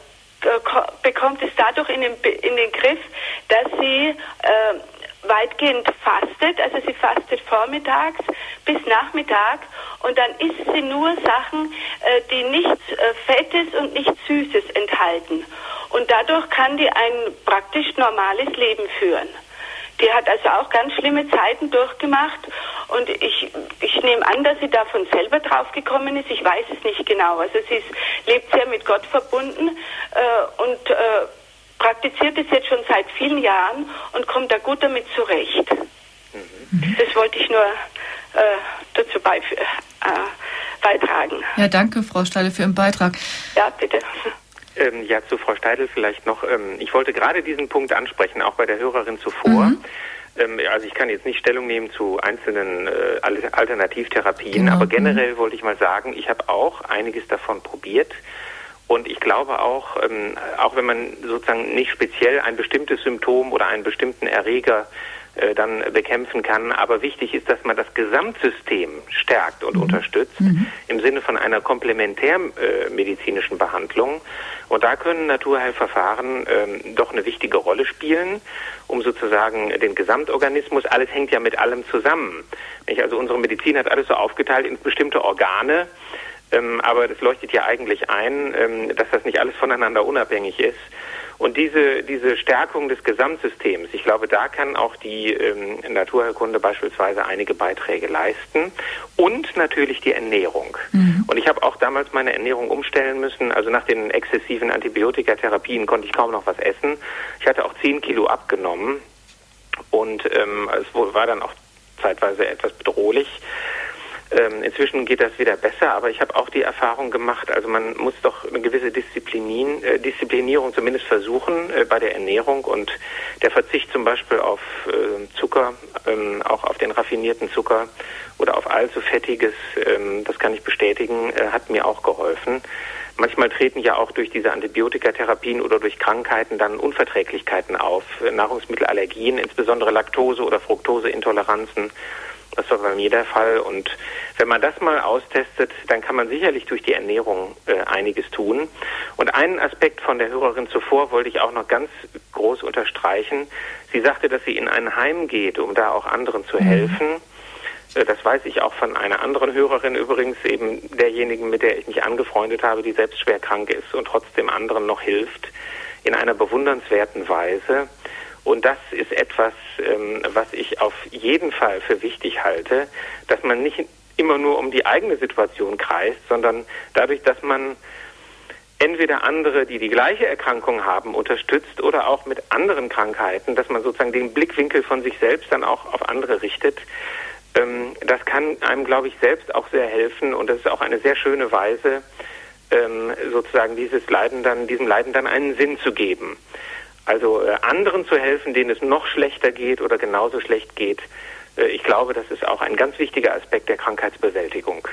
bekommt es dadurch in den, in den Griff, dass sie weitgehend fastet, also sie fastet vormittags bis Nachmittag und dann isst sie nur Sachen, die nichts Fettes und nichts Süßes enthalten. Und dadurch kann die ein praktisch normales Leben führen. Die hat also auch ganz schlimme Zeiten durchgemacht und ich, ich nehme an, dass sie davon selber draufgekommen ist. Ich weiß es nicht genau. Also sie ist, lebt sehr mit Gott verbunden äh, und äh, praktiziert es jetzt schon seit vielen Jahren und kommt da gut damit zurecht. Mhm. Das wollte ich nur äh, dazu äh, beitragen. Ja, danke, Frau Stalle, für Ihren Beitrag. Ja, bitte. Ähm, ja, zu Frau Steidel vielleicht noch. Ähm, ich wollte gerade diesen Punkt ansprechen, auch bei der Hörerin zuvor. Mhm. Ähm, also ich kann jetzt nicht Stellung nehmen zu einzelnen äh, Alternativtherapien, genau. aber generell mhm. wollte ich mal sagen, ich habe auch einiges davon probiert. Und ich glaube auch, ähm, auch wenn man sozusagen nicht speziell ein bestimmtes Symptom oder einen bestimmten Erreger äh, dann bekämpfen kann. Aber wichtig ist, dass man das Gesamtsystem stärkt und mhm. unterstützt mhm. im Sinne von einer komplementärmedizinischen äh, Behandlung. Und da können Naturheilverfahren ähm, doch eine wichtige Rolle spielen, um sozusagen den Gesamtorganismus, alles hängt ja mit allem zusammen. Nicht? Also unsere Medizin hat alles so aufgeteilt in bestimmte Organe, ähm, aber das leuchtet ja eigentlich ein, ähm, dass das nicht alles voneinander unabhängig ist. Und diese, diese Stärkung des Gesamtsystems, ich glaube, da kann auch die ähm, Naturheilkunde beispielsweise einige Beiträge leisten. Und natürlich die Ernährung. Mhm. Und ich habe auch damals meine Ernährung umstellen müssen. Also nach den exzessiven Antibiotikatherapien konnte ich kaum noch was essen. Ich hatte auch zehn Kilo abgenommen. Und ähm, es war dann auch zeitweise etwas bedrohlich. Ähm, inzwischen geht das wieder besser, aber ich habe auch die Erfahrung gemacht, also man muss doch eine gewisse Disziplinin, äh, Disziplinierung zumindest versuchen äh, bei der Ernährung und der Verzicht zum Beispiel auf äh, Zucker, ähm, auch auf den raffinierten Zucker oder auf allzu fettiges, ähm, das kann ich bestätigen, äh, hat mir auch geholfen. Manchmal treten ja auch durch diese Antibiotikatherapien oder durch Krankheiten dann Unverträglichkeiten auf, Nahrungsmittelallergien, insbesondere Laktose- oder Fructoseintoleranzen Das war bei mir der Fall. Und wenn man das mal austestet, dann kann man sicherlich durch die Ernährung äh, einiges tun. Und einen Aspekt von der Hörerin zuvor wollte ich auch noch ganz groß unterstreichen. Sie sagte, dass sie in ein Heim geht, um da auch anderen zu mhm. helfen. Äh, das weiß ich auch von einer anderen Hörerin übrigens, eben derjenigen, mit der ich mich angefreundet habe, die selbst schwer krank ist und trotzdem anderen noch hilft, in einer bewundernswerten Weise. Und das ist etwas, ähm, was ich auf jeden Fall für wichtig halte, dass man nicht immer nur um die eigene Situation kreist, sondern dadurch, dass man entweder andere, die die gleiche Erkrankung haben, unterstützt oder auch mit anderen Krankheiten, dass man sozusagen den Blickwinkel von sich selbst dann auch auf andere richtet. Ähm, das kann einem, glaube ich, selbst auch sehr helfen und das ist auch eine sehr schöne Weise, ähm, sozusagen dieses Leiden dann, diesem Leiden dann einen Sinn zu geben. Also äh, anderen zu helfen, denen es noch schlechter geht oder genauso schlecht geht. Äh, ich glaube, das ist auch ein ganz wichtiger Aspekt der Krankheitsbewältigung.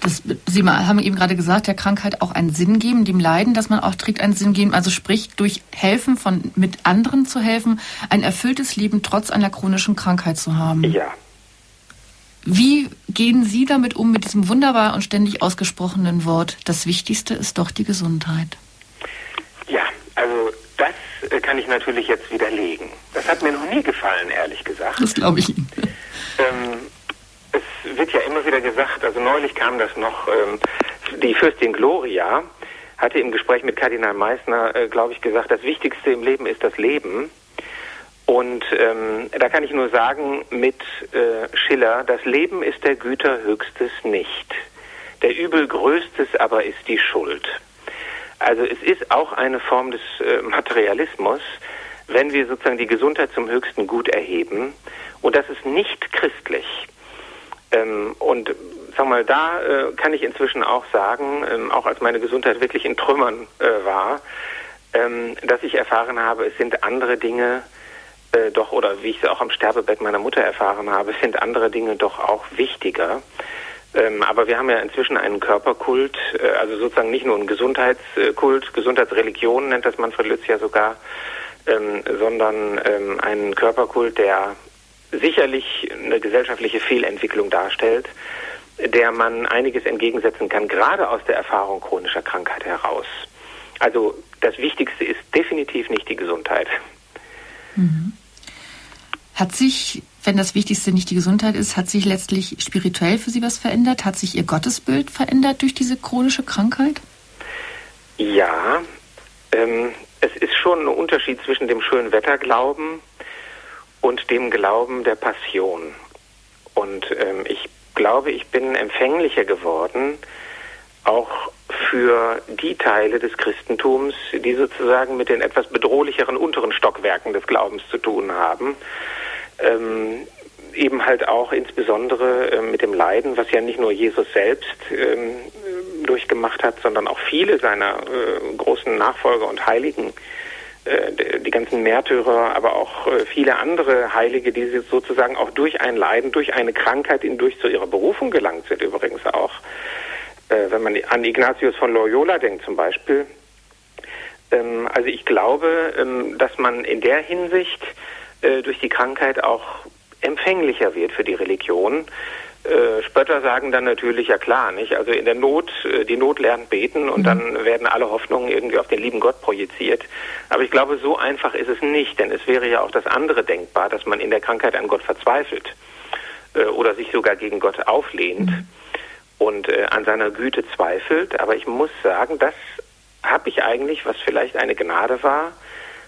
Das, Sie haben eben gerade gesagt, der Krankheit auch einen Sinn geben, dem Leiden, dass man auch trägt, einen Sinn geben. Also sprich, durch Helfen von mit anderen zu helfen, ein erfülltes Leben trotz einer chronischen Krankheit zu haben. Ja. Wie gehen Sie damit um, mit diesem wunderbar und ständig ausgesprochenen Wort? Das Wichtigste ist doch die Gesundheit. Äh, kann ich natürlich jetzt widerlegen. Das hat mir noch nie gefallen, ehrlich gesagt. Das glaube ich Ihnen. Ähm, es wird ja immer wieder gesagt, also neulich kam das noch, ähm, die Fürstin Gloria hatte im Gespräch mit Kardinal Meissner, äh, glaube ich, gesagt, das Wichtigste im Leben ist das Leben. Und ähm, da kann ich nur sagen, mit äh, Schiller, das Leben ist der Güter höchstes nicht. Der Übel größtes aber ist die Schuld. Also es ist auch eine Form des äh, Materialismus, wenn wir sozusagen die Gesundheit zum höchsten Gut erheben. Und das ist nicht christlich. Ähm, und sag mal, da äh, kann ich inzwischen auch sagen, ähm, auch als meine Gesundheit wirklich in Trümmern äh, war, ähm, dass ich erfahren habe, es sind andere Dinge äh, doch, oder wie ich es auch am Sterbebett meiner Mutter erfahren habe, es sind andere Dinge doch auch wichtiger. Ähm, aber wir haben ja inzwischen einen Körperkult, äh, also sozusagen nicht nur einen Gesundheitskult, Gesundheitsreligion nennt das Manfred Lütz ja sogar, ähm, sondern ähm, einen Körperkult, der sicherlich eine gesellschaftliche Fehlentwicklung darstellt, der man einiges entgegensetzen kann, gerade aus der Erfahrung chronischer Krankheit heraus. Also das Wichtigste ist definitiv nicht die Gesundheit. Mhm. Hat sich, wenn das Wichtigste nicht die Gesundheit ist, hat sich letztlich spirituell für Sie was verändert? Hat sich Ihr Gottesbild verändert durch diese chronische Krankheit? Ja, ähm, es ist schon ein Unterschied zwischen dem Schönwetterglauben und dem Glauben der Passion. Und ähm, ich glaube, ich bin empfänglicher geworden, auch für die Teile des Christentums, die sozusagen mit den etwas bedrohlicheren unteren Stockwerken des Glaubens zu tun haben ähm, eben halt auch insbesondere äh, mit dem Leiden, was ja nicht nur Jesus selbst ähm, durchgemacht hat, sondern auch viele seiner äh, großen Nachfolger und Heiligen, äh, die ganzen Märtyrer, aber auch äh, viele andere Heilige, die sozusagen auch durch ein Leiden, durch eine Krankheit hindurch zu ihrer Berufung gelangt sind, übrigens auch. Äh, wenn man an Ignatius von Loyola denkt zum Beispiel. Ähm, also ich glaube, ähm, dass man in der Hinsicht äh, durch die Krankheit auch empfänglicher wird für die Religion. Äh, Spötter sagen dann natürlich, ja klar, nicht? Also in der Not, äh, die Not lernt beten und mhm. dann werden alle Hoffnungen irgendwie auf den lieben Gott projiziert. Aber ich glaube, so einfach ist es nicht, denn es wäre ja auch das andere denkbar, dass man in der Krankheit an Gott verzweifelt äh, oder sich sogar gegen Gott auflehnt mhm. und äh, an seiner Güte zweifelt. Aber ich muss sagen, das habe ich eigentlich, was vielleicht eine Gnade war,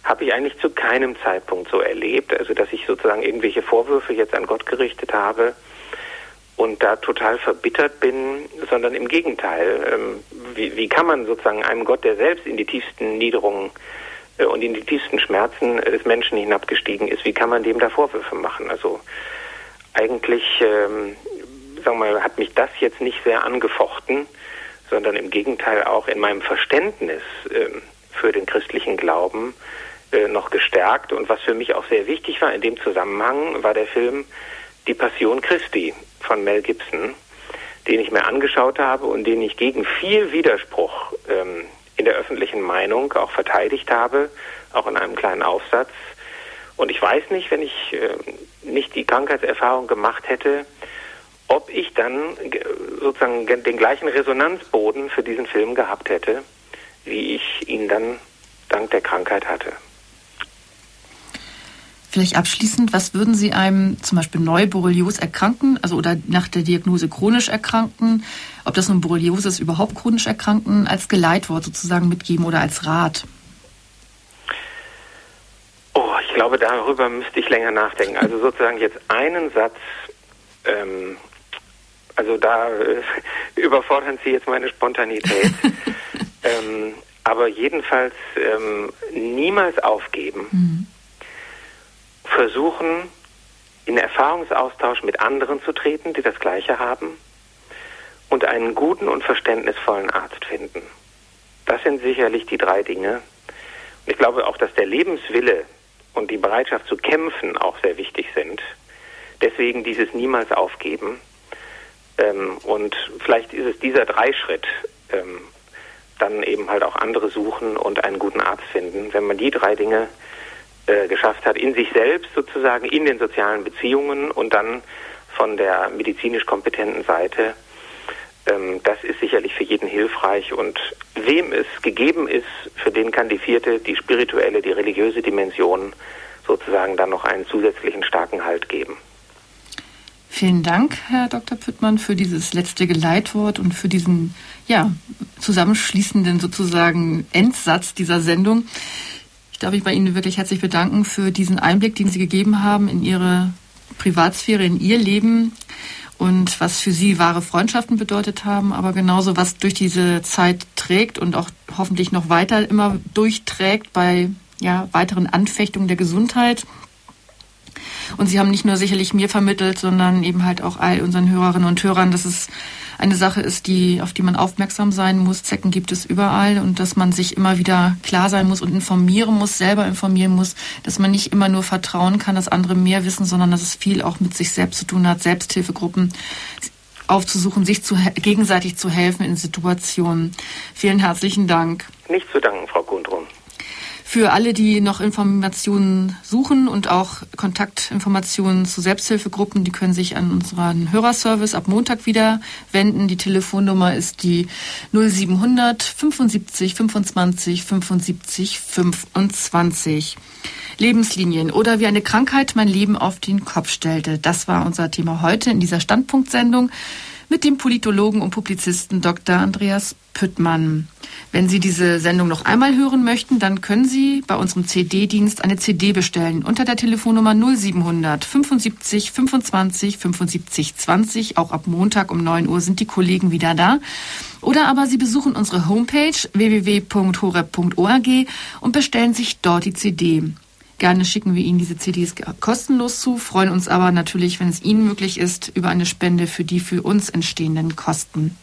habe ich eigentlich zu keinem Zeitpunkt so erlebt, also dass ich sozusagen irgendwelche Vorwürfe jetzt an Gott gerichtet habe und da total verbittert bin, sondern im Gegenteil. Ähm, wie, wie kann man sozusagen einem Gott, der selbst in die tiefsten Niederungen äh, und in die tiefsten Schmerzen äh, des Menschen hinabgestiegen ist, wie kann man dem da Vorwürfe machen? Also eigentlich, ähm, sagen wir mal, hat mich das jetzt nicht sehr angefochten, sondern im Gegenteil auch in meinem Verständnis ähm, für den christlichen Glauben äh, noch gestärkt. Und was für mich auch sehr wichtig war in dem Zusammenhang, war der Film Die Passion Christi von Mel Gibson, den ich mir angeschaut habe und den ich gegen viel Widerspruch ähm, in der öffentlichen Meinung auch verteidigt habe, auch in einem kleinen Aufsatz. Und ich weiß nicht, wenn ich äh, nicht die Krankheitserfahrung gemacht hätte, ob ich dann sozusagen den gleichen Resonanzboden für diesen Film gehabt hätte, wie ich ihn dann dank der Krankheit hatte. Vielleicht abschließend, was würden Sie einem zum Beispiel neu Borrelios erkranken, also oder nach der Diagnose chronisch erkranken, ob das nun Borrelios ist, überhaupt chronisch erkranken, als Geleitwort sozusagen mitgeben oder als Rat? Oh, ich glaube, darüber müsste ich länger nachdenken. Also sozusagen jetzt einen Satz, ähm, also da äh, überfordern Sie jetzt meine Spontanität. ähm, aber jedenfalls ähm, niemals aufgeben. Mhm versuchen, in Erfahrungsaustausch mit anderen zu treten, die das Gleiche haben und einen guten und verständnisvollen Arzt finden. Das sind sicherlich die drei Dinge. Und ich glaube auch, dass der Lebenswille und die Bereitschaft zu kämpfen auch sehr wichtig sind. Deswegen dieses niemals aufgeben. Ähm, und vielleicht ist es dieser Dreischritt, ähm, dann eben halt auch andere suchen und einen guten Arzt finden. Wenn man die drei Dinge äh, geschafft hat, in sich selbst sozusagen, in den sozialen Beziehungen und dann von der medizinisch kompetenten Seite. Ähm, das ist sicherlich für jeden hilfreich und wem es gegeben ist, für den kann die vierte, die spirituelle, die religiöse Dimension sozusagen dann noch einen zusätzlichen starken Halt geben. Vielen Dank, Herr Dr. Püttmann, für dieses letzte Geleitwort und für diesen ja, zusammenschließenden sozusagen Endsatz dieser Sendung. Ich darf mich bei Ihnen wirklich herzlich bedanken für diesen Einblick, den Sie gegeben haben in Ihre Privatsphäre, in Ihr Leben und was für Sie wahre Freundschaften bedeutet haben, aber genauso was durch diese Zeit trägt und auch hoffentlich noch weiter immer durchträgt bei ja, weiteren Anfechtungen der Gesundheit. Und Sie haben nicht nur sicherlich mir vermittelt, sondern eben halt auch all unseren Hörerinnen und Hörern, dass es eine Sache ist, die, auf die man aufmerksam sein muss. Zecken gibt es überall und dass man sich immer wieder klar sein muss und informieren muss, selber informieren muss, dass man nicht immer nur vertrauen kann, dass andere mehr wissen, sondern dass es viel auch mit sich selbst zu tun hat, Selbsthilfegruppen aufzusuchen, sich zu, gegenseitig zu helfen in Situationen. Vielen herzlichen Dank. Nicht zu danken, Frau Gundrun. Für alle, die noch Informationen suchen und auch Kontaktinformationen zu Selbsthilfegruppen, die können sich an unseren Hörerservice ab Montag wieder wenden. Die Telefonnummer ist die 0700 75 25 75 25. Lebenslinien oder wie eine Krankheit mein Leben auf den Kopf stellte. Das war unser Thema heute in dieser Standpunktsendung mit dem Politologen und Publizisten Dr. Andreas Püttmann. Wenn Sie diese Sendung noch einmal hören möchten, dann können Sie bei unserem CD-Dienst eine CD bestellen unter der Telefonnummer 0700 75 25 75 20. Auch ab Montag um 9 Uhr sind die Kollegen wieder da. Oder aber Sie besuchen unsere Homepage www.horeb.org und bestellen sich dort die CD. Gerne schicken wir Ihnen diese CDs kostenlos zu, freuen uns aber natürlich, wenn es Ihnen möglich ist, über eine Spende für die für uns entstehenden Kosten.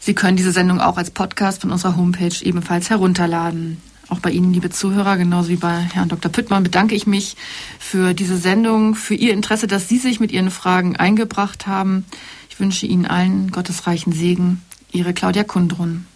Sie können diese Sendung auch als Podcast von unserer Homepage ebenfalls herunterladen. Auch bei Ihnen, liebe Zuhörer, genauso wie bei Herrn Dr. Püttmann, bedanke ich mich für diese Sendung, für Ihr Interesse, dass Sie sich mit Ihren Fragen eingebracht haben. Ich wünsche Ihnen allen gottesreichen Segen. Ihre Claudia Kundrun.